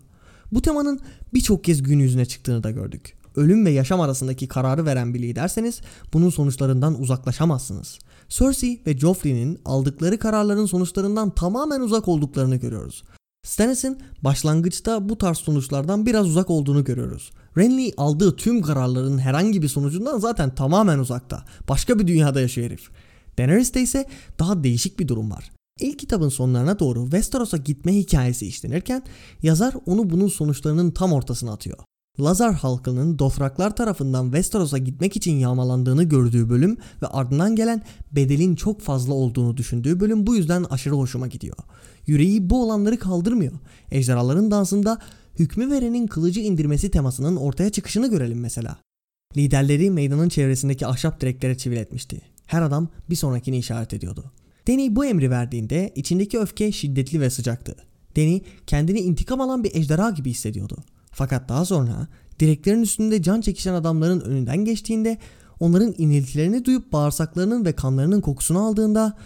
Bu temanın birçok kez gün yüzüne çıktığını da gördük. Ölüm ve yaşam arasındaki kararı veren bir liderseniz bunun sonuçlarından uzaklaşamazsınız. Cersei ve Joffrey'nin aldıkları kararların sonuçlarından tamamen uzak olduklarını görüyoruz. Stannis'in başlangıçta bu tarz sonuçlardan biraz uzak olduğunu görüyoruz. Renly aldığı tüm kararların herhangi bir sonucundan zaten tamamen uzakta. Başka bir dünyada yaşıyor herif. Daenerys'te ise daha değişik bir durum var. İlk kitabın sonlarına doğru Westeros'a gitme hikayesi işlenirken yazar onu bunun sonuçlarının tam ortasına atıyor. Lazar halkının Dofraklar tarafından Westeros'a gitmek için yağmalandığını gördüğü bölüm ve ardından gelen bedelin çok fazla olduğunu düşündüğü bölüm bu yüzden aşırı hoşuma gidiyor. Yüreği bu olanları kaldırmıyor. Ejderhaların dansında hükmü verenin kılıcı indirmesi temasının ortaya çıkışını görelim mesela. Liderleri meydanın çevresindeki ahşap direklere çiviletmişti. Her adam bir sonrakini işaret ediyordu. Deni bu emri verdiğinde içindeki öfke şiddetli ve sıcaktı. Deni kendini intikam alan bir ejderha gibi hissediyordu. Fakat daha sonra direklerin üstünde can çekişen adamların önünden geçtiğinde onların iniltilerini duyup bağırsaklarının ve kanlarının kokusunu aldığında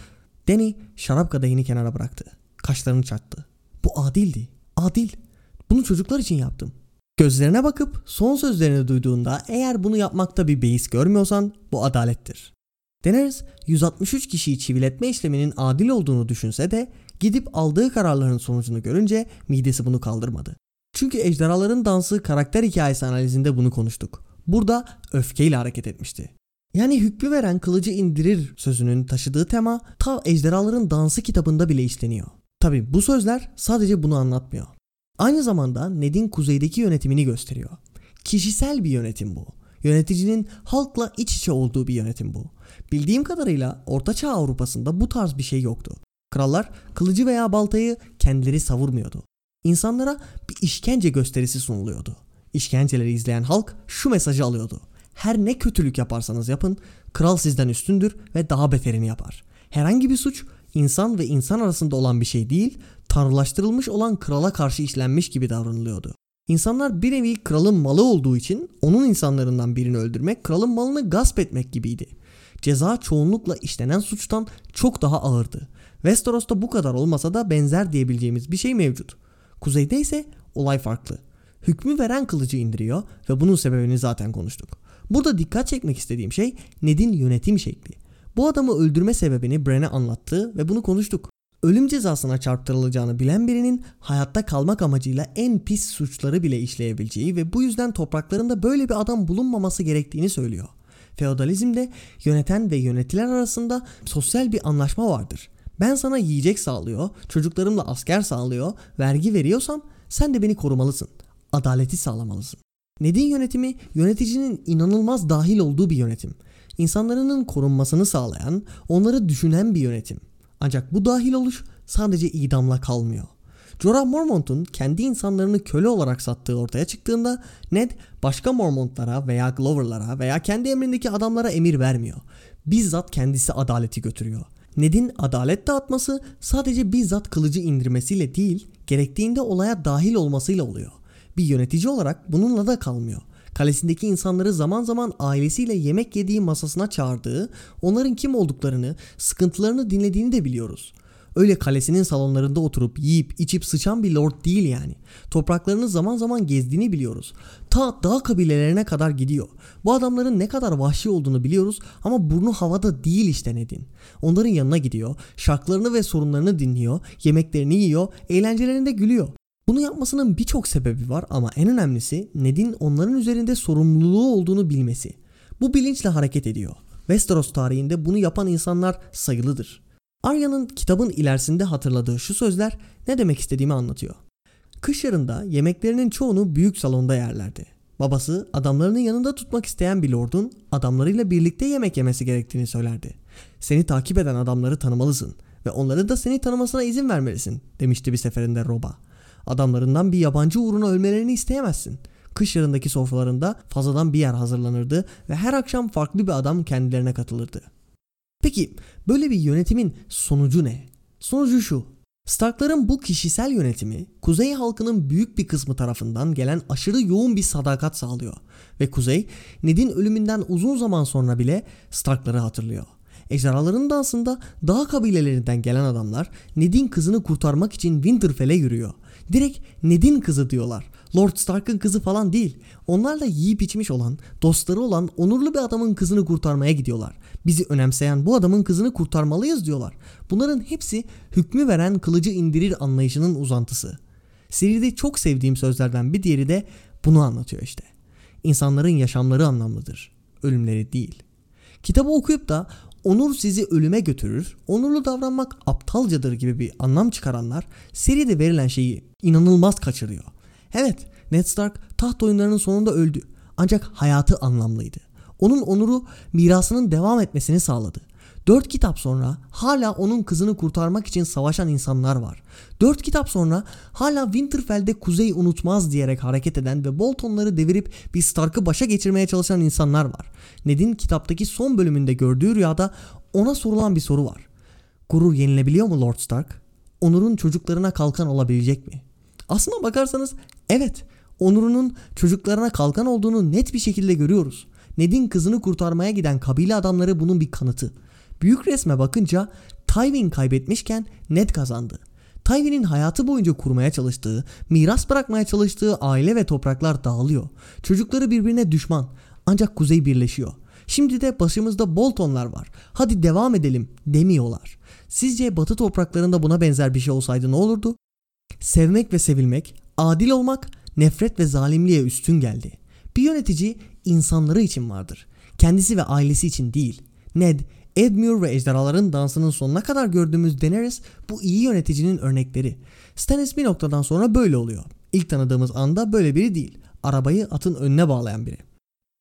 Deni şarap kadehini kenara bıraktı. Kaşlarını çattı. Bu adildi. Adil. Bunu çocuklar için yaptım. Gözlerine bakıp son sözlerini duyduğunda eğer bunu yapmakta bir beis görmüyorsan bu adalettir. Daenerys 163 kişiyi çiviletme işleminin adil olduğunu düşünse de gidip aldığı kararların sonucunu görünce midesi bunu kaldırmadı. Çünkü ejderhaların dansı karakter hikayesi analizinde bunu konuştuk. Burada öfkeyle hareket etmişti. Yani hükmü veren kılıcı indirir sözünün taşıdığı tema ta ejderhaların dansı kitabında bile işleniyor. Tabi bu sözler sadece bunu anlatmıyor. Aynı zamanda Ned'in kuzeydeki yönetimini gösteriyor. Kişisel bir yönetim bu. Yöneticinin halkla iç içe olduğu bir yönetim bu. Bildiğim kadarıyla Ortaçağ Avrupa'sında bu tarz bir şey yoktu. Krallar kılıcı veya baltayı kendileri savurmuyordu. İnsanlara bir işkence gösterisi sunuluyordu. İşkenceleri izleyen halk şu mesajı alıyordu. Her ne kötülük yaparsanız yapın, kral sizden üstündür ve daha beterini yapar. Herhangi bir suç insan ve insan arasında olan bir şey değil, tanrılaştırılmış olan krala karşı işlenmiş gibi davranılıyordu. İnsanlar bir nevi kralın malı olduğu için onun insanlarından birini öldürmek kralın malını gasp etmek gibiydi. Ceza çoğunlukla işlenen suçtan çok daha ağırdı. Westeros'ta bu kadar olmasa da benzer diyebileceğimiz bir şey mevcut. Kuzeyde ise olay farklı. Hükmü veren kılıcı indiriyor ve bunun sebebini zaten konuştuk. Burada dikkat çekmek istediğim şey Ned'in yönetim şekli. Bu adamı öldürme sebebini Bran'e anlattı ve bunu konuştuk. Ölüm cezasına çarptırılacağını bilen birinin hayatta kalmak amacıyla en pis suçları bile işleyebileceği ve bu yüzden topraklarında böyle bir adam bulunmaması gerektiğini söylüyor. Feodalizmde yöneten ve yönetiler arasında sosyal bir anlaşma vardır. Ben sana yiyecek sağlıyor, çocuklarımla asker sağlıyor, vergi veriyorsam sen de beni korumalısın. Adaleti sağlamalısın. Ned'in yönetimi yöneticinin inanılmaz dahil olduğu bir yönetim. İnsanlarının korunmasını sağlayan, onları düşünen bir yönetim. Ancak bu dahil oluş sadece idamla kalmıyor. Jorah Mormont'un kendi insanlarını köle olarak sattığı ortaya çıktığında Ned başka Mormontlara veya Glover'lara veya kendi emrindeki adamlara emir vermiyor. Bizzat kendisi adaleti götürüyor. Ned'in adalet dağıtması sadece bizzat kılıcı indirmesiyle değil, gerektiğinde olaya dahil olmasıyla oluyor. Bir yönetici olarak bununla da kalmıyor. Kalesindeki insanları zaman zaman ailesiyle yemek yediği masasına çağırdığı, onların kim olduklarını, sıkıntılarını dinlediğini de biliyoruz. Öyle kalesinin salonlarında oturup yiyip içip sıçan bir lord değil yani. Topraklarını zaman zaman gezdiğini biliyoruz. Ta dağ kabilelerine kadar gidiyor. Bu adamların ne kadar vahşi olduğunu biliyoruz ama burnu havada değil işte Ned'in. Onların yanına gidiyor, şarkılarını ve sorunlarını dinliyor, yemeklerini yiyor, eğlencelerinde gülüyor. Bunu yapmasının birçok sebebi var ama en önemlisi Ned'in onların üzerinde sorumluluğu olduğunu bilmesi. Bu bilinçle hareket ediyor. Westeros tarihinde bunu yapan insanlar sayılıdır. Arya'nın kitabın ilerisinde hatırladığı şu sözler ne demek istediğimi anlatıyor. Kış yarında yemeklerinin çoğunu büyük salonda yerlerdi. Babası adamlarını yanında tutmak isteyen bir lordun adamlarıyla birlikte yemek yemesi gerektiğini söylerdi. Seni takip eden adamları tanımalısın ve onların da seni tanımasına izin vermelisin demişti bir seferinde Roba. Adamlarından bir yabancı uğruna ölmelerini isteyemezsin. Kış yarındaki sofralarında fazladan bir yer hazırlanırdı ve her akşam farklı bir adam kendilerine katılırdı. Peki böyle bir yönetimin sonucu ne? Sonucu şu. Starkların bu kişisel yönetimi Kuzey halkının büyük bir kısmı tarafından gelen aşırı yoğun bir sadakat sağlıyor ve Kuzey Ned'in ölümünden uzun zaman sonra bile Starkları hatırlıyor. Ejderhaların dansında dağ kabilelerinden gelen adamlar Ned'in kızını kurtarmak için Winterfell'e yürüyor. Direkt Ned'in kızı diyorlar. Lord Stark'ın kızı falan değil. Onlarla yiyip içmiş olan, dostları olan onurlu bir adamın kızını kurtarmaya gidiyorlar. Bizi önemseyen bu adamın kızını kurtarmalıyız diyorlar. Bunların hepsi hükmü veren kılıcı indirir anlayışının uzantısı. Seride çok sevdiğim sözlerden bir diğeri de bunu anlatıyor işte. İnsanların yaşamları anlamlıdır. Ölümleri değil. Kitabı okuyup da onur sizi ölüme götürür, onurlu davranmak aptalcadır gibi bir anlam çıkaranlar seride verilen şeyi inanılmaz kaçırıyor. Evet, Ned Stark taht oyunlarının sonunda öldü. Ancak hayatı anlamlıydı. Onun onuru mirasının devam etmesini sağladı. Dört kitap sonra hala onun kızını kurtarmak için savaşan insanlar var. Dört kitap sonra hala Winterfell'de kuzey unutmaz diyerek hareket eden ve Boltonları devirip bir Stark'ı başa geçirmeye çalışan insanlar var. Ned'in kitaptaki son bölümünde gördüğü rüyada ona sorulan bir soru var. Gurur yenilebiliyor mu Lord Stark? Onur'un çocuklarına kalkan olabilecek mi? Aslına bakarsanız evet Onur'un çocuklarına kalkan olduğunu net bir şekilde görüyoruz. Ned'in kızını kurtarmaya giden kabile adamları bunun bir kanıtı. Büyük resme bakınca Tywin kaybetmişken Ned kazandı. Tywin'in hayatı boyunca kurmaya çalıştığı, miras bırakmaya çalıştığı aile ve topraklar dağılıyor. Çocukları birbirine düşman. Ancak kuzey birleşiyor. Şimdi de başımızda Boltonlar var. Hadi devam edelim demiyorlar. Sizce batı topraklarında buna benzer bir şey olsaydı ne olurdu? Sevmek ve sevilmek, adil olmak, nefret ve zalimliğe üstün geldi. Bir yönetici insanları için vardır. Kendisi ve ailesi için değil. Ned, Edmure ve ejderhaların dansının sonuna kadar gördüğümüz Daenerys bu iyi yöneticinin örnekleri. Stannis bir noktadan sonra böyle oluyor. İlk tanıdığımız anda böyle biri değil. Arabayı atın önüne bağlayan biri.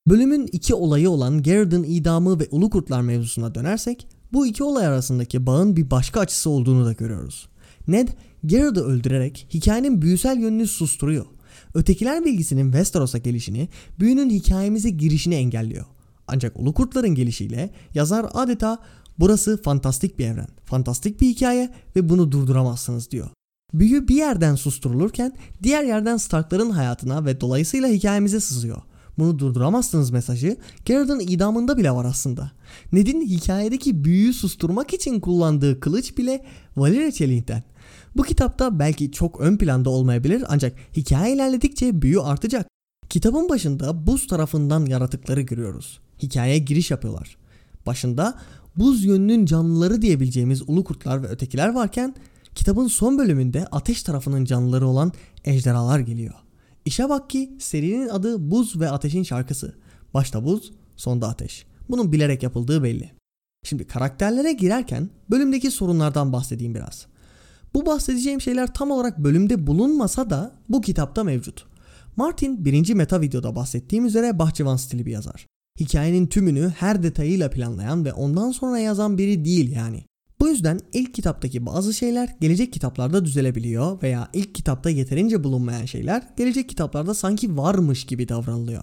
Bölümün iki olayı olan Garrett'ın idamı ve Ulu Kurtlar mevzusuna dönersek bu iki olay arasındaki bağın bir başka açısı olduğunu da görüyoruz. Ned Garrett'ı öldürerek hikayenin büyüsel yönünü susturuyor. Ötekiler bilgisinin Westeros'a gelişini, büyünün hikayemize girişini engelliyor. Ancak Ulu Kurtların gelişiyle yazar adeta Burası fantastik bir evren, fantastik bir hikaye ve bunu durduramazsınız diyor. Büyü bir yerden susturulurken diğer yerden Stark'ların hayatına ve dolayısıyla hikayemize sızıyor. Bunu durduramazsınız mesajı Garrett'ın idamında bile var aslında. Ned'in hikayedeki büyüyü susturmak için kullandığı kılıç bile Valyria çeliğinden. Bu kitapta belki çok ön planda olmayabilir ancak hikaye ilerledikçe büyü artacak. Kitabın başında buz tarafından yaratıkları görüyoruz. Hikayeye giriş yapıyorlar. Başında buz yönünün canlıları diyebileceğimiz ulu kurtlar ve ötekiler varken kitabın son bölümünde ateş tarafının canlıları olan ejderhalar geliyor. İşe bak ki serinin adı Buz ve Ateşin şarkısı. Başta buz, sonda ateş. Bunun bilerek yapıldığı belli. Şimdi karakterlere girerken bölümdeki sorunlardan bahsedeyim biraz. Bu bahsedeceğim şeyler tam olarak bölümde bulunmasa da bu kitapta mevcut. Martin birinci meta videoda bahsettiğim üzere bahçıvan stili bir yazar. Hikayenin tümünü her detayıyla planlayan ve ondan sonra yazan biri değil yani. Bu yüzden ilk kitaptaki bazı şeyler gelecek kitaplarda düzelebiliyor veya ilk kitapta yeterince bulunmayan şeyler gelecek kitaplarda sanki varmış gibi davranılıyor.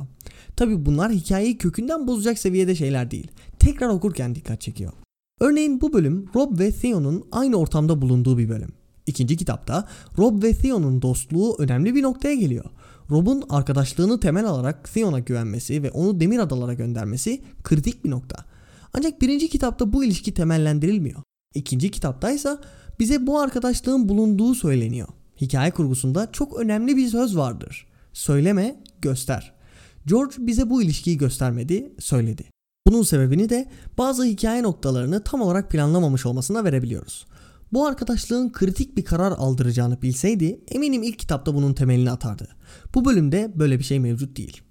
Tabi bunlar hikayeyi kökünden bozacak seviyede şeyler değil. Tekrar okurken dikkat çekiyor. Örneğin bu bölüm Rob ve Theon'un aynı ortamda bulunduğu bir bölüm. İkinci kitapta Rob ve Theon'un dostluğu önemli bir noktaya geliyor. Rob'un arkadaşlığını temel alarak Theon'a güvenmesi ve onu demir adalara göndermesi kritik bir nokta. Ancak birinci kitapta bu ilişki temellendirilmiyor. İkinci kitapta ise bize bu arkadaşlığın bulunduğu söyleniyor. Hikaye kurgusunda çok önemli bir söz vardır. Söyleme, göster. George bize bu ilişkiyi göstermedi, söyledi. Bunun sebebini de bazı hikaye noktalarını tam olarak planlamamış olmasına verebiliyoruz. Bu arkadaşlığın kritik bir karar aldıracağını bilseydi eminim ilk kitapta bunun temelini atardı. Bu bölümde böyle bir şey mevcut değil.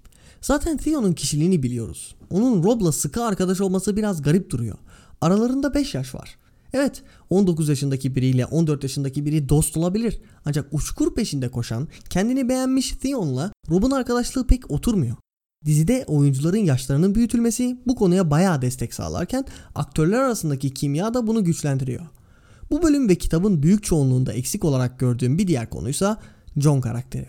Zaten Theo'nun kişiliğini biliyoruz. Onun Rob'la sıkı arkadaş olması biraz garip duruyor. Aralarında 5 yaş var. Evet 19 yaşındaki biriyle 14 yaşındaki biri dost olabilir. Ancak uçkur peşinde koşan, kendini beğenmiş Theon'la Rob'un arkadaşlığı pek oturmuyor. Dizide oyuncuların yaşlarının büyütülmesi bu konuya bayağı destek sağlarken aktörler arasındaki kimya da bunu güçlendiriyor. Bu bölüm ve kitabın büyük çoğunluğunda eksik olarak gördüğüm bir diğer konuysa John karakteri.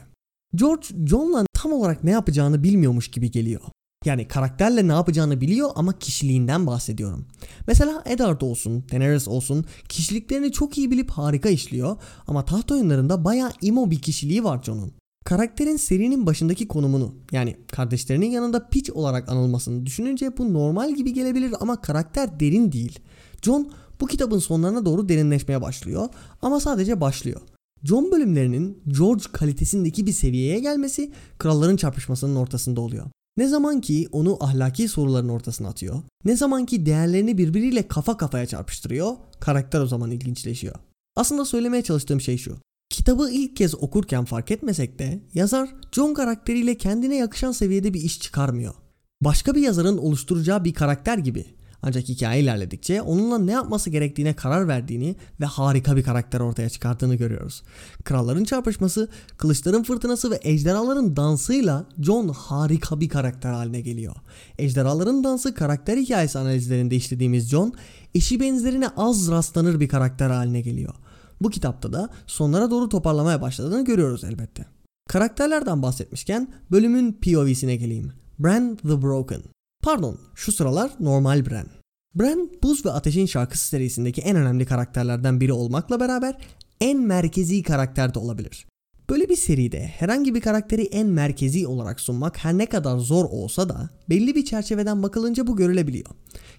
George John'la tam olarak ne yapacağını bilmiyormuş gibi geliyor. Yani karakterle ne yapacağını biliyor ama kişiliğinden bahsediyorum. Mesela Eddard olsun, Daenerys olsun kişiliklerini çok iyi bilip harika işliyor ama taht oyunlarında baya emo bir kişiliği var Jon'un. Karakterin serinin başındaki konumunu yani kardeşlerinin yanında piç olarak anılmasını düşününce bu normal gibi gelebilir ama karakter derin değil. Jon bu kitabın sonlarına doğru derinleşmeye başlıyor ama sadece başlıyor. Jon bölümlerinin George kalitesindeki bir seviyeye gelmesi kralların çarpışmasının ortasında oluyor. Ne zaman ki onu ahlaki soruların ortasına atıyor, ne zaman ki değerlerini birbiriyle kafa kafaya çarpıştırıyor, karakter o zaman ilginçleşiyor. Aslında söylemeye çalıştığım şey şu. Kitabı ilk kez okurken fark etmesek de yazar John karakteriyle kendine yakışan seviyede bir iş çıkarmıyor. Başka bir yazarın oluşturacağı bir karakter gibi ancak hikaye ilerledikçe onunla ne yapması gerektiğine karar verdiğini ve harika bir karakter ortaya çıkarttığını görüyoruz. Kralların çarpışması, kılıçların fırtınası ve ejderhaların dansıyla John harika bir karakter haline geliyor. Ejderhaların dansı karakter hikayesi analizlerinde işlediğimiz John, eşi benzerine az rastlanır bir karakter haline geliyor. Bu kitapta da sonlara doğru toparlamaya başladığını görüyoruz elbette. Karakterlerden bahsetmişken bölümün POV'sine geleyim. Bran the Broken. Pardon, şu sıralar normal Bran. Bran, Buz ve Ateşin şarkısı serisindeki en önemli karakterlerden biri olmakla beraber en merkezi karakter de olabilir. Böyle bir seride herhangi bir karakteri en merkezi olarak sunmak her ne kadar zor olsa da belli bir çerçeveden bakılınca bu görülebiliyor.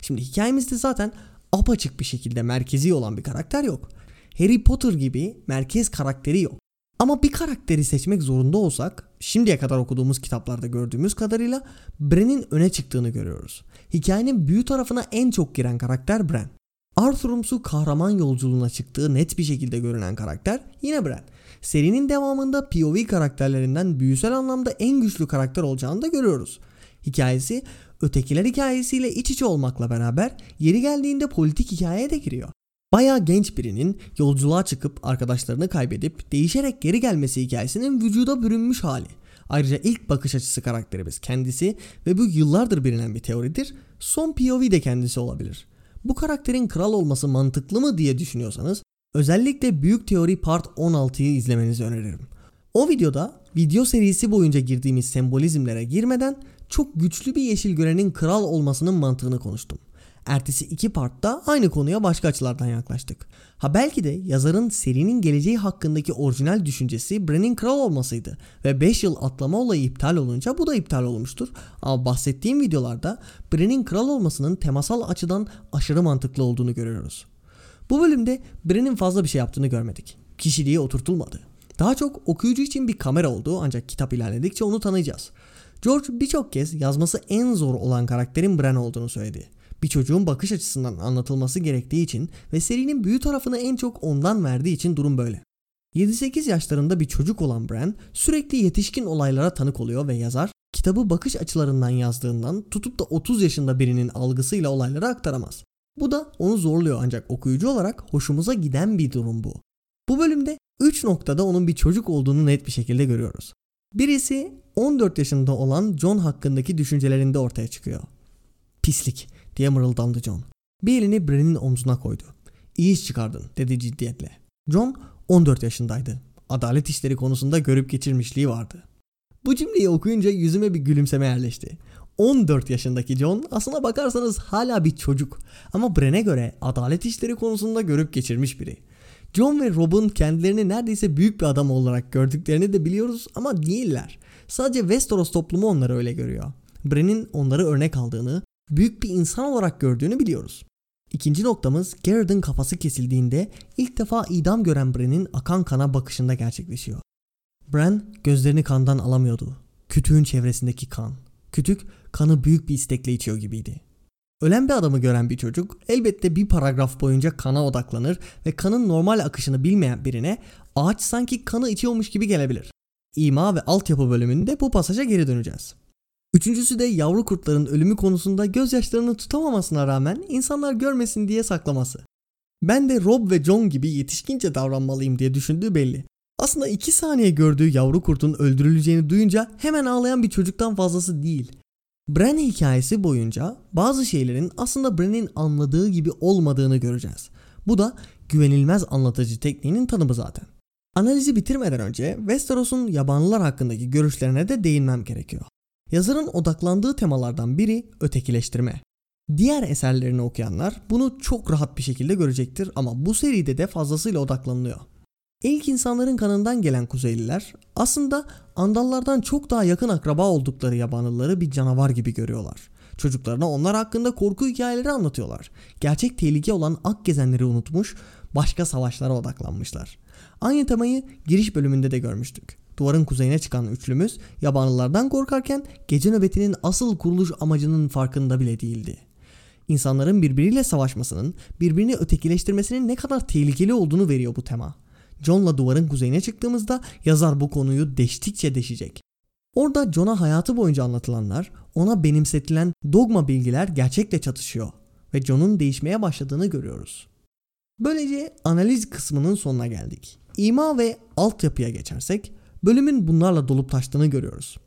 Şimdi hikayemizde zaten apaçık bir şekilde merkezi olan bir karakter yok. Harry Potter gibi merkez karakteri yok. Ama bir karakteri seçmek zorunda olsak şimdiye kadar okuduğumuz kitaplarda gördüğümüz kadarıyla Bran'in öne çıktığını görüyoruz. Hikayenin büyü tarafına en çok giren karakter Bran. Arthur'umsu kahraman yolculuğuna çıktığı net bir şekilde görünen karakter yine Bran. Serinin devamında POV karakterlerinden büyüsel anlamda en güçlü karakter olacağını da görüyoruz. Hikayesi ötekiler hikayesiyle iç içe olmakla beraber yeri geldiğinde politik hikayeye de giriyor. Bayağı genç birinin yolculuğa çıkıp arkadaşlarını kaybedip değişerek geri gelmesi hikayesinin vücuda bürünmüş hali. Ayrıca ilk bakış açısı karakterimiz kendisi ve bu yıllardır bilinen bir teoridir. Son POV de kendisi olabilir. Bu karakterin kral olması mantıklı mı diye düşünüyorsanız özellikle Büyük Teori Part 16'yı izlemenizi öneririm. O videoda video serisi boyunca girdiğimiz sembolizmlere girmeden çok güçlü bir yeşil görenin kral olmasının mantığını konuştum. Ertesi iki partta aynı konuya başka açılardan yaklaştık. Ha belki de yazarın serinin geleceği hakkındaki orijinal düşüncesi Bran'in kral olmasıydı ve 5 yıl atlama olayı iptal olunca bu da iptal olmuştur. Ama bahsettiğim videolarda Bran'in kral olmasının temasal açıdan aşırı mantıklı olduğunu görüyoruz. Bu bölümde Bran'in fazla bir şey yaptığını görmedik. Kişiliği oturtulmadı. Daha çok okuyucu için bir kamera oldu ancak kitap ilerledikçe onu tanıyacağız. George birçok kez yazması en zor olan karakterin Bran olduğunu söyledi. Bir çocuğun bakış açısından anlatılması gerektiği için ve serinin büyü tarafını en çok ondan verdiği için durum böyle. 7-8 yaşlarında bir çocuk olan Bran sürekli yetişkin olaylara tanık oluyor ve yazar kitabı bakış açılarından yazdığından tutup da 30 yaşında birinin algısıyla olayları aktaramaz. Bu da onu zorluyor ancak okuyucu olarak hoşumuza giden bir durum bu. Bu bölümde 3 noktada onun bir çocuk olduğunu net bir şekilde görüyoruz. Birisi 14 yaşında olan John hakkındaki düşüncelerinde ortaya çıkıyor. Pislik diye mırıldandı John. Bir elini Bran'in omzuna koydu. İyi iş çıkardın dedi ciddiyetle. John 14 yaşındaydı. Adalet işleri konusunda görüp geçirmişliği vardı. Bu cümleyi okuyunca yüzüme bir gülümseme yerleşti. 14 yaşındaki John aslına bakarsanız hala bir çocuk ama Bren'e göre adalet işleri konusunda görüp geçirmiş biri. John ve Rob'un kendilerini neredeyse büyük bir adam olarak gördüklerini de biliyoruz ama değiller. Sadece Westeros toplumu onları öyle görüyor. Bren'in onları örnek aldığını, büyük bir insan olarak gördüğünü biliyoruz. İkinci noktamız Garrett'ın kafası kesildiğinde ilk defa idam gören Bran'in akan kana bakışında gerçekleşiyor. Bran gözlerini kandan alamıyordu. Kütüğün çevresindeki kan. Kütük kanı büyük bir istekle içiyor gibiydi. Ölen bir adamı gören bir çocuk elbette bir paragraf boyunca kana odaklanır ve kanın normal akışını bilmeyen birine ağaç sanki kanı içiyormuş gibi gelebilir. İma ve altyapı bölümünde bu pasaja geri döneceğiz. Üçüncüsü de yavru kurtların ölümü konusunda gözyaşlarını tutamamasına rağmen insanlar görmesin diye saklaması. Ben de Rob ve John gibi yetişkince davranmalıyım diye düşündüğü belli. Aslında iki saniye gördüğü yavru kurtun öldürüleceğini duyunca hemen ağlayan bir çocuktan fazlası değil. Bran hikayesi boyunca bazı şeylerin aslında Bran'in anladığı gibi olmadığını göreceğiz. Bu da güvenilmez anlatıcı tekniğinin tanımı zaten. Analizi bitirmeden önce Westeros'un yabanlılar hakkındaki görüşlerine de değinmem gerekiyor. Yazarın odaklandığı temalardan biri ötekileştirme. Diğer eserlerini okuyanlar bunu çok rahat bir şekilde görecektir ama bu seride de fazlasıyla odaklanılıyor. İlk insanların kanından gelen Kuzeyliler aslında Andallardan çok daha yakın akraba oldukları yabanlıları bir canavar gibi görüyorlar. Çocuklarına onlar hakkında korku hikayeleri anlatıyorlar. Gerçek tehlike olan ak gezenleri unutmuş, başka savaşlara odaklanmışlar. Aynı temayı giriş bölümünde de görmüştük. Duvarın kuzeyine çıkan üçlümüz yabanlılardan korkarken gece nöbetinin asıl kuruluş amacının farkında bile değildi. İnsanların birbiriyle savaşmasının, birbirini ötekileştirmesinin ne kadar tehlikeli olduğunu veriyor bu tema. John'la duvarın kuzeyine çıktığımızda yazar bu konuyu deştikçe deşecek. Orada John'a hayatı boyunca anlatılanlar, ona benimsetilen dogma bilgiler gerçekle çatışıyor ve John'un değişmeye başladığını görüyoruz. Böylece analiz kısmının sonuna geldik. İma ve altyapıya geçersek bölümün bunlarla dolup taştığını görüyoruz.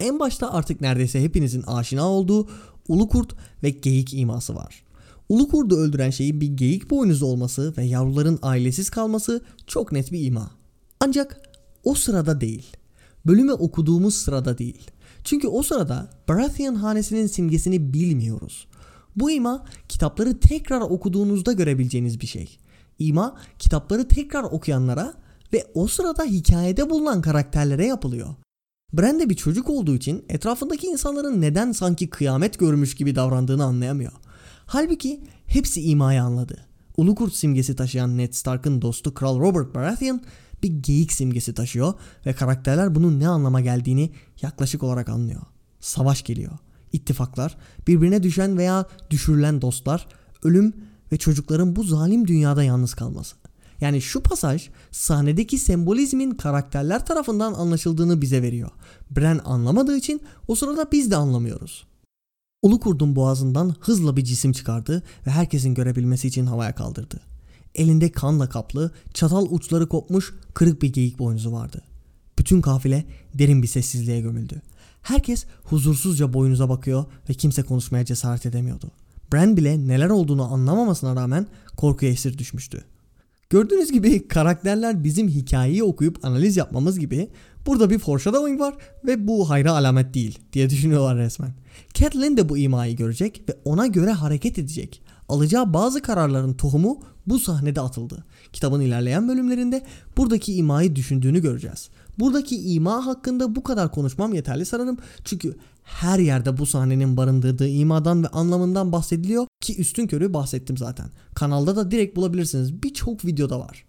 En başta artık neredeyse hepinizin aşina olduğu ulu kurt ve geyik iması var. Ulu kurdu öldüren şeyin bir geyik boynuzu olması ve yavruların ailesiz kalması çok net bir ima. Ancak o sırada değil. Bölümü okuduğumuz sırada değil. Çünkü o sırada Baratheon hanesinin simgesini bilmiyoruz. Bu ima kitapları tekrar okuduğunuzda görebileceğiniz bir şey. İma kitapları tekrar okuyanlara ve o sırada hikayede bulunan karakterlere yapılıyor. Bran de bir çocuk olduğu için etrafındaki insanların neden sanki kıyamet görmüş gibi davrandığını anlayamıyor. Halbuki hepsi imayı anladı. Ulu kurt simgesi taşıyan Ned Stark'ın dostu Kral Robert Baratheon bir geyik simgesi taşıyor ve karakterler bunun ne anlama geldiğini yaklaşık olarak anlıyor. Savaş geliyor. İttifaklar, birbirine düşen veya düşürülen dostlar, ölüm ve çocukların bu zalim dünyada yalnız kalması. Yani şu pasaj sahnedeki sembolizmin karakterler tarafından anlaşıldığını bize veriyor. Bran anlamadığı için o sırada biz de anlamıyoruz. Ulu kurdun boğazından hızla bir cisim çıkardı ve herkesin görebilmesi için havaya kaldırdı. Elinde kanla kaplı, çatal uçları kopmuş kırık bir geyik boynuzu vardı. Bütün kafile derin bir sessizliğe gömüldü. Herkes huzursuzca boynuza bakıyor ve kimse konuşmaya cesaret edemiyordu. Bran bile neler olduğunu anlamamasına rağmen korkuya esir düşmüştü. Gördüğünüz gibi karakterler bizim hikayeyi okuyup analiz yapmamız gibi burada bir foreshadowing var ve bu hayra alamet değil diye düşünüyorlar resmen. Catelyn de bu imayı görecek ve ona göre hareket edecek. Alacağı bazı kararların tohumu bu sahnede atıldı. Kitabın ilerleyen bölümlerinde buradaki imayı düşündüğünü göreceğiz. Buradaki ima hakkında bu kadar konuşmam yeterli sanırım. Çünkü her yerde bu sahnenin barındırdığı imadan ve anlamından bahsediliyor ki üstün körü bahsettim zaten. Kanalda da direkt bulabilirsiniz. Birçok videoda var.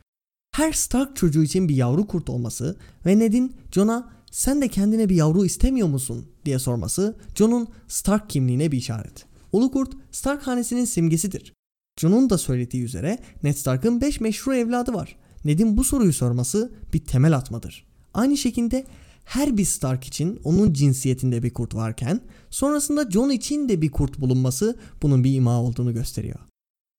Her Stark çocuğu için bir yavru kurt olması ve Ned'in Jon'a sen de kendine bir yavru istemiyor musun diye sorması Jon'un Stark kimliğine bir işaret. Ulu kurt Stark hanesinin simgesidir. Jon'un da söylediği üzere Ned Stark'ın 5 meşru evladı var. Ned'in bu soruyu sorması bir temel atmadır. Aynı şekilde her bir Stark için onun cinsiyetinde bir kurt varken sonrasında Jon için de bir kurt bulunması bunun bir ima olduğunu gösteriyor.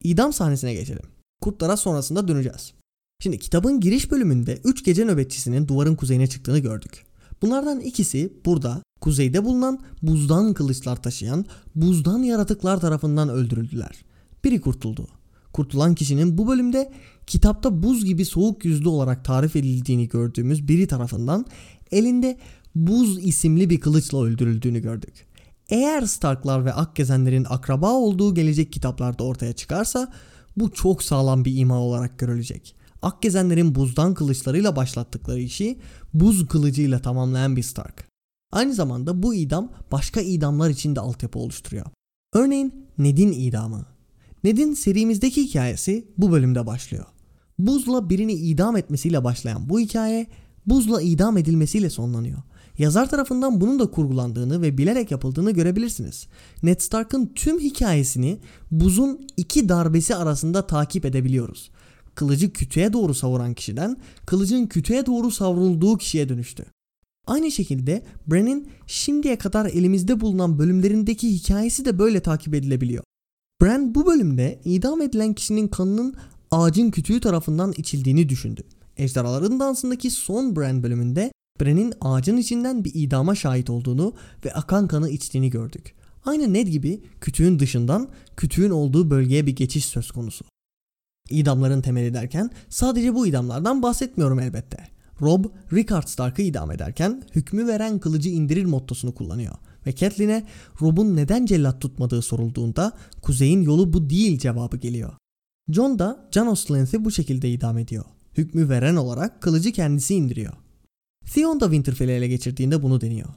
İdam sahnesine geçelim. Kurtlara sonrasında döneceğiz. Şimdi kitabın giriş bölümünde 3 gece nöbetçisinin duvarın kuzeyine çıktığını gördük. Bunlardan ikisi burada kuzeyde bulunan buzdan kılıçlar taşıyan buzdan yaratıklar tarafından öldürüldüler. Biri kurtuldu. Kurtulan kişinin bu bölümde kitapta buz gibi soğuk yüzlü olarak tarif edildiğini gördüğümüz biri tarafından elinde buz isimli bir kılıçla öldürüldüğünü gördük. Eğer Starklar ve Akgezenlerin akraba olduğu gelecek kitaplarda ortaya çıkarsa bu çok sağlam bir ima olarak görülecek. Akgezenlerin buzdan kılıçlarıyla başlattıkları işi buz kılıcıyla tamamlayan bir Stark. Aynı zamanda bu idam başka idamlar için de altyapı oluşturuyor. Örneğin Ned'in idamı. Ned'in serimizdeki hikayesi bu bölümde başlıyor. Buzla birini idam etmesiyle başlayan bu hikaye buzla idam edilmesiyle sonlanıyor. Yazar tarafından bunun da kurgulandığını ve bilerek yapıldığını görebilirsiniz. Ned Stark'ın tüm hikayesini buzun iki darbesi arasında takip edebiliyoruz. Kılıcı kütüğe doğru savuran kişiden kılıcın kütüğe doğru savrulduğu kişiye dönüştü. Aynı şekilde Bran'in şimdiye kadar elimizde bulunan bölümlerindeki hikayesi de böyle takip edilebiliyor. Bran bu bölümde idam edilen kişinin kanının ağacın kütüğü tarafından içildiğini düşündü. Ejderhaların Dansı'ndaki son Bran bölümünde Bran'in ağacın içinden bir idama şahit olduğunu ve akan kanı içtiğini gördük. Aynı Ned gibi kütüğün dışından kütüğün olduğu bölgeye bir geçiş söz konusu. İdamların temeli derken sadece bu idamlardan bahsetmiyorum elbette. Rob, Rickard Stark'ı idam ederken hükmü veren kılıcı indirir mottosunu kullanıyor. Ve Catelyn'e Rob'un neden cellat tutmadığı sorulduğunda kuzeyin yolu bu değil cevabı geliyor. Jon da Janos Slythe'i bu şekilde idam ediyor. Hükmü veren olarak kılıcı kendisi indiriyor. Theon da Winterfell'i ele geçirdiğinde bunu deniyor.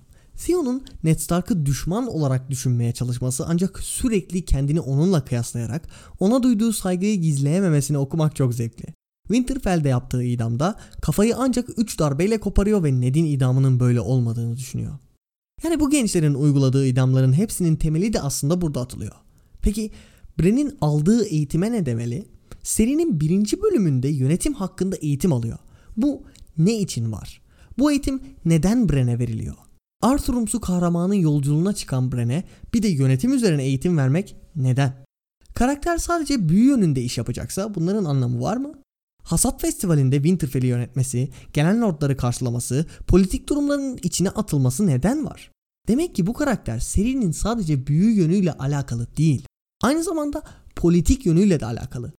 Theon'un Ned Stark'ı düşman olarak düşünmeye çalışması ancak sürekli kendini onunla kıyaslayarak ona duyduğu saygıyı gizleyememesini okumak çok zevkli. Winterfell'de yaptığı idamda kafayı ancak 3 darbeyle koparıyor ve Ned'in idamının böyle olmadığını düşünüyor. Yani bu gençlerin uyguladığı idamların hepsinin temeli de aslında burada atılıyor. Peki Bren'in aldığı eğitime ne demeli? Serinin birinci bölümünde yönetim hakkında eğitim alıyor. Bu ne için var? Bu eğitim neden Bren'e veriliyor? Arthur'umsu kahramanın yolculuğuna çıkan Bren'e bir de yönetim üzerine eğitim vermek neden? Karakter sadece büyü yönünde iş yapacaksa bunların anlamı var mı? Hasat Festivali'nde Winterfell'i yönetmesi, gelen lordları karşılaması, politik durumların içine atılması neden var? Demek ki bu karakter serinin sadece büyü yönüyle alakalı değil. Aynı zamanda politik yönüyle de alakalı.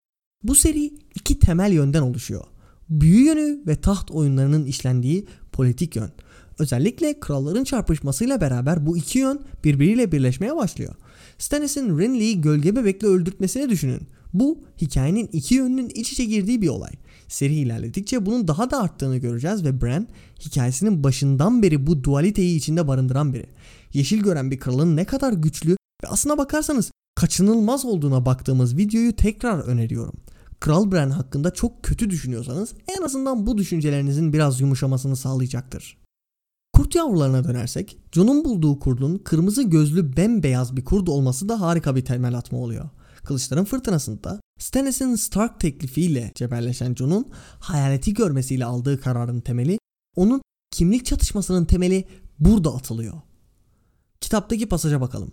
Bu seri iki temel yönden oluşuyor. Büyü yönü ve taht oyunlarının işlendiği politik yön. Özellikle kralların çarpışmasıyla beraber bu iki yön birbiriyle birleşmeye başlıyor. Stannis'in Renly'yi gölge bebekle öldürtmesini düşünün. Bu hikayenin iki yönünün iç içe girdiği bir olay. Seri ilerledikçe bunun daha da arttığını göreceğiz ve Bran hikayesinin başından beri bu dualiteyi içinde barındıran biri. Yeşil gören bir kralın ne kadar güçlü ve aslına bakarsanız kaçınılmaz olduğuna baktığımız videoyu tekrar öneriyorum. Kral Bran hakkında çok kötü düşünüyorsanız en azından bu düşüncelerinizin biraz yumuşamasını sağlayacaktır. Kurt yavrularına dönersek, Jon'un bulduğu kurdun kırmızı gözlü bembeyaz bir kurd olması da harika bir temel atma oluyor. Kılıçların fırtınasında Stannis'in Stark teklifiyle cebelleşen Jon'un hayaleti görmesiyle aldığı kararın temeli, onun kimlik çatışmasının temeli burada atılıyor. Kitaptaki pasaja bakalım.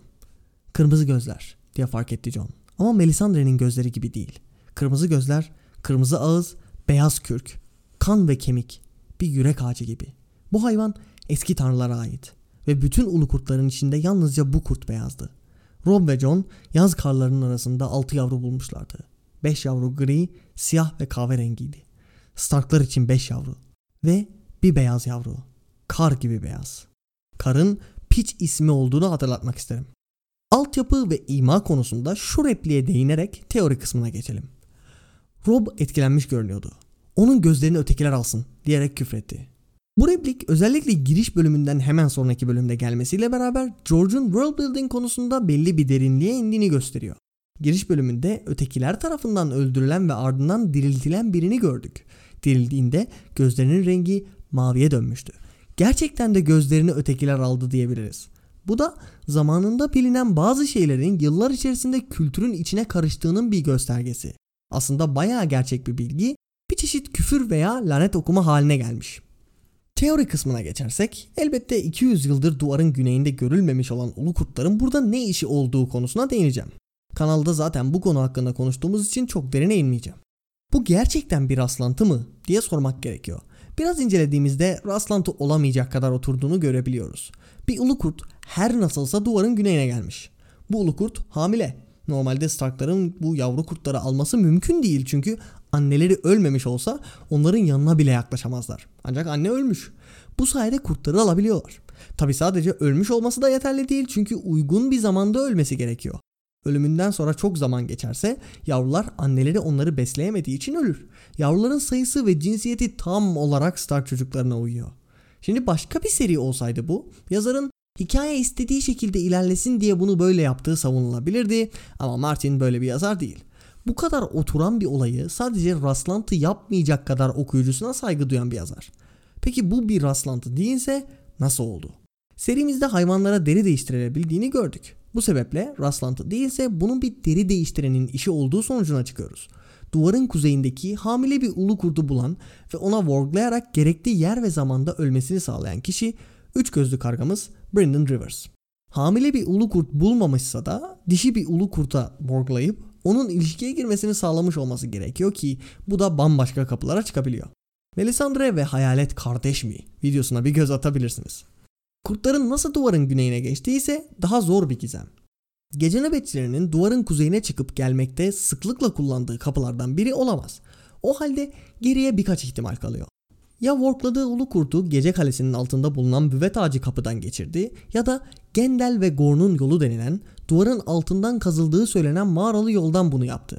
Kırmızı gözler diye fark etti John. Ama Melisandre'nin gözleri gibi değil. Kırmızı gözler, kırmızı ağız, beyaz kürk, kan ve kemik, bir yürek ağacı gibi. Bu hayvan eski tanrılara ait ve bütün ulu kurtların içinde yalnızca bu kurt beyazdı. Rob ve John yaz karlarının arasında altı yavru bulmuşlardı. 5 yavru gri, siyah ve kahverengiydi. Starklar için 5 yavru ve bir beyaz yavru. Kar gibi beyaz. Karın Pitch ismi olduğunu hatırlatmak isterim. Altyapı ve ima konusunda şu repliğe değinerek teori kısmına geçelim. Rob etkilenmiş görünüyordu. Onun gözlerini ötekiler alsın diyerek küfretti. Bu replik özellikle giriş bölümünden hemen sonraki bölümde gelmesiyle beraber George'un world building konusunda belli bir derinliğe indiğini gösteriyor. Giriş bölümünde ötekiler tarafından öldürülen ve ardından diriltilen birini gördük. Dirildiğinde gözlerinin rengi maviye dönmüştü. Gerçekten de gözlerini ötekiler aldı diyebiliriz. Bu da zamanında bilinen bazı şeylerin yıllar içerisinde kültürün içine karıştığının bir göstergesi. Aslında bayağı gerçek bir bilgi, bir çeşit küfür veya lanet okuma haline gelmiş. Teori kısmına geçersek elbette 200 yıldır duvarın güneyinde görülmemiş olan ulu kurtların burada ne işi olduğu konusuna değineceğim. Kanalda zaten bu konu hakkında konuştuğumuz için çok derine inmeyeceğim. Bu gerçekten bir rastlantı mı diye sormak gerekiyor. Biraz incelediğimizde rastlantı olamayacak kadar oturduğunu görebiliyoruz. Bir ulu kurt her nasılsa duvarın güneyine gelmiş. Bu ulu kurt hamile. Normalde Starkların bu yavru kurtları alması mümkün değil çünkü anneleri ölmemiş olsa onların yanına bile yaklaşamazlar. Ancak anne ölmüş. Bu sayede kurtları alabiliyorlar. Tabi sadece ölmüş olması da yeterli değil çünkü uygun bir zamanda ölmesi gerekiyor. Ölümünden sonra çok zaman geçerse yavrular anneleri onları besleyemediği için ölür. Yavruların sayısı ve cinsiyeti tam olarak Stark çocuklarına uyuyor. Şimdi başka bir seri olsaydı bu, yazarın hikaye istediği şekilde ilerlesin diye bunu böyle yaptığı savunulabilirdi ama Martin böyle bir yazar değil. Bu kadar oturan bir olayı sadece rastlantı yapmayacak kadar okuyucusuna saygı duyan bir yazar. Peki bu bir rastlantı değilse nasıl oldu? Serimizde hayvanlara deri değiştirilebildiğini gördük. Bu sebeple rastlantı değilse bunun bir deri değiştirenin işi olduğu sonucuna çıkıyoruz. Duvarın kuzeyindeki hamile bir ulu kurdu bulan ve ona worglayarak gerekli yer ve zamanda ölmesini sağlayan kişi üç gözlü kargamız Brandon Rivers. Hamile bir ulu kurt bulmamışsa da dişi bir ulu kurta worglayıp onun ilişkiye girmesini sağlamış olması gerekiyor ki bu da bambaşka kapılara çıkabiliyor. Melisandre ve Hayalet kardeş mi videosuna bir göz atabilirsiniz. Kurtların nasıl duvarın güneyine geçtiği ise daha zor bir gizem. Gece nöbetçilerinin duvarın kuzeyine çıkıp gelmekte sıklıkla kullandığı kapılardan biri olamaz. O halde geriye birkaç ihtimal kalıyor. Ya workladığı ulu kurtu gece kalesinin altında bulunan büvet ağacı kapıdan geçirdi ya da Gendel ve Gorn'un yolu denilen duvarın altından kazıldığı söylenen mağaralı yoldan bunu yaptı.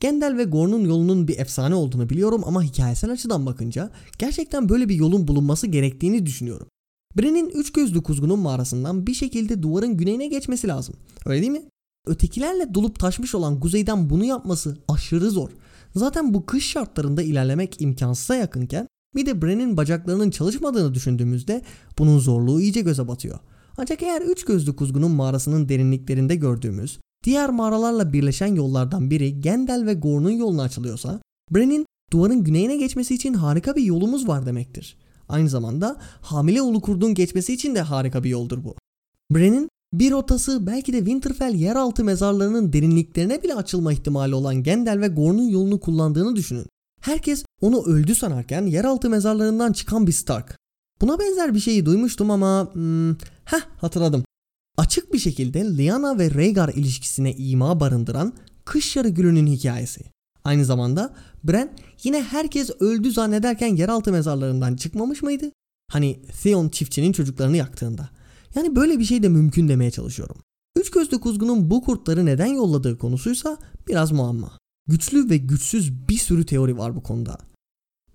Gendel ve Gorn'un yolunun bir efsane olduğunu biliyorum ama hikayesel açıdan bakınca gerçekten böyle bir yolun bulunması gerektiğini düşünüyorum. Bren'in üç gözlü kuzgunun mağarasından bir şekilde duvarın güneyine geçmesi lazım. Öyle değil mi? Ötekilerle dolup taşmış olan kuzeyden bunu yapması aşırı zor. Zaten bu kış şartlarında ilerlemek imkansıza yakınken bir de Bren'in bacaklarının çalışmadığını düşündüğümüzde bunun zorluğu iyice göze batıyor. Ancak eğer üç gözlü kuzgunun mağarasının derinliklerinde gördüğümüz diğer mağaralarla birleşen yollardan biri Gendel ve Gorn'un yoluna açılıyorsa Bren'in duvarın güneyine geçmesi için harika bir yolumuz var demektir. Aynı zamanda hamile ulu kurdun geçmesi için de harika bir yoldur bu. Bren'in bir rotası belki de Winterfell yeraltı mezarlarının derinliklerine bile açılma ihtimali olan Gendel ve Gorn'un yolunu kullandığını düşünün. Herkes onu öldü sanarken yeraltı mezarlarından çıkan bir Stark. Buna benzer bir şeyi duymuştum ama hmm, heh hatırladım. Açık bir şekilde Lyanna ve Rhaegar ilişkisine ima barındıran Kış Yarı Gülü'nün hikayesi. Aynı zamanda Bran yine herkes öldü zannederken yeraltı mezarlarından çıkmamış mıydı? Hani Theon çiftçinin çocuklarını yaktığında. Yani böyle bir şey de mümkün demeye çalışıyorum. Üç gözlü kuzgunun bu kurtları neden yolladığı konusuysa biraz muamma. Güçlü ve güçsüz bir sürü teori var bu konuda.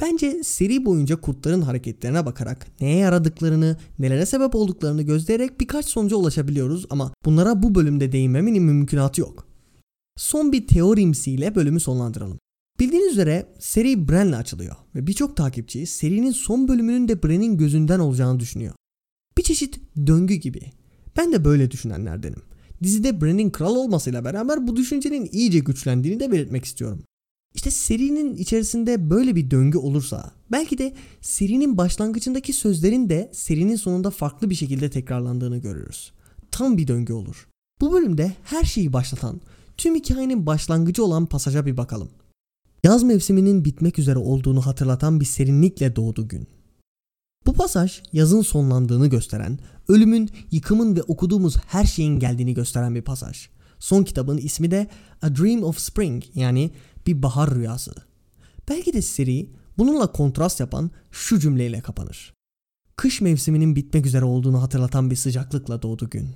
Bence seri boyunca kurtların hareketlerine bakarak neye yaradıklarını, nelere sebep olduklarını gözleyerek birkaç sonuca ulaşabiliyoruz ama bunlara bu bölümde değinmemin mümkünatı yok. Son bir teorimsiyle bölümü sonlandıralım. Bildiğiniz üzere seri Bran'le açılıyor ve birçok takipçi serinin son bölümünün de Bran'in gözünden olacağını düşünüyor. Bir çeşit döngü gibi. Ben de böyle düşünenlerdenim. Dizide Bran'in kral olmasıyla beraber bu düşüncenin iyice güçlendiğini de belirtmek istiyorum. İşte serinin içerisinde böyle bir döngü olursa belki de serinin başlangıcındaki sözlerin de serinin sonunda farklı bir şekilde tekrarlandığını görürüz. Tam bir döngü olur. Bu bölümde her şeyi başlatan, tüm hikayenin başlangıcı olan pasaja bir bakalım. Yaz mevsiminin bitmek üzere olduğunu hatırlatan bir serinlikle doğdu gün. Bu pasaj yazın sonlandığını gösteren, ölümün, yıkımın ve okuduğumuz her şeyin geldiğini gösteren bir pasaj. Son kitabın ismi de A Dream of Spring yani bir bahar rüyası. Belki de seri bununla kontrast yapan şu cümleyle kapanır. Kış mevsiminin bitmek üzere olduğunu hatırlatan bir sıcaklıkla doğdu gün.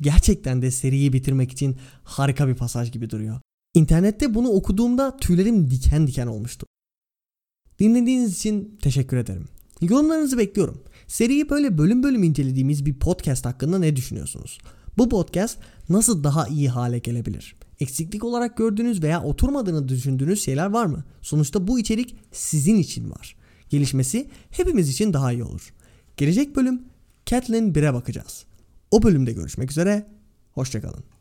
Gerçekten de seriyi bitirmek için harika bir pasaj gibi duruyor. İnternette bunu okuduğumda tüylerim diken diken olmuştu. Dinlediğiniz için teşekkür ederim. Yorumlarınızı bekliyorum. Seriyi böyle bölüm bölüm incelediğimiz bir podcast hakkında ne düşünüyorsunuz? Bu podcast nasıl daha iyi hale gelebilir? Eksiklik olarak gördüğünüz veya oturmadığını düşündüğünüz şeyler var mı? Sonuçta bu içerik sizin için var. Gelişmesi hepimiz için daha iyi olur. Gelecek bölüm Catelyn 1'e bakacağız. O bölümde görüşmek üzere. Hoşçakalın.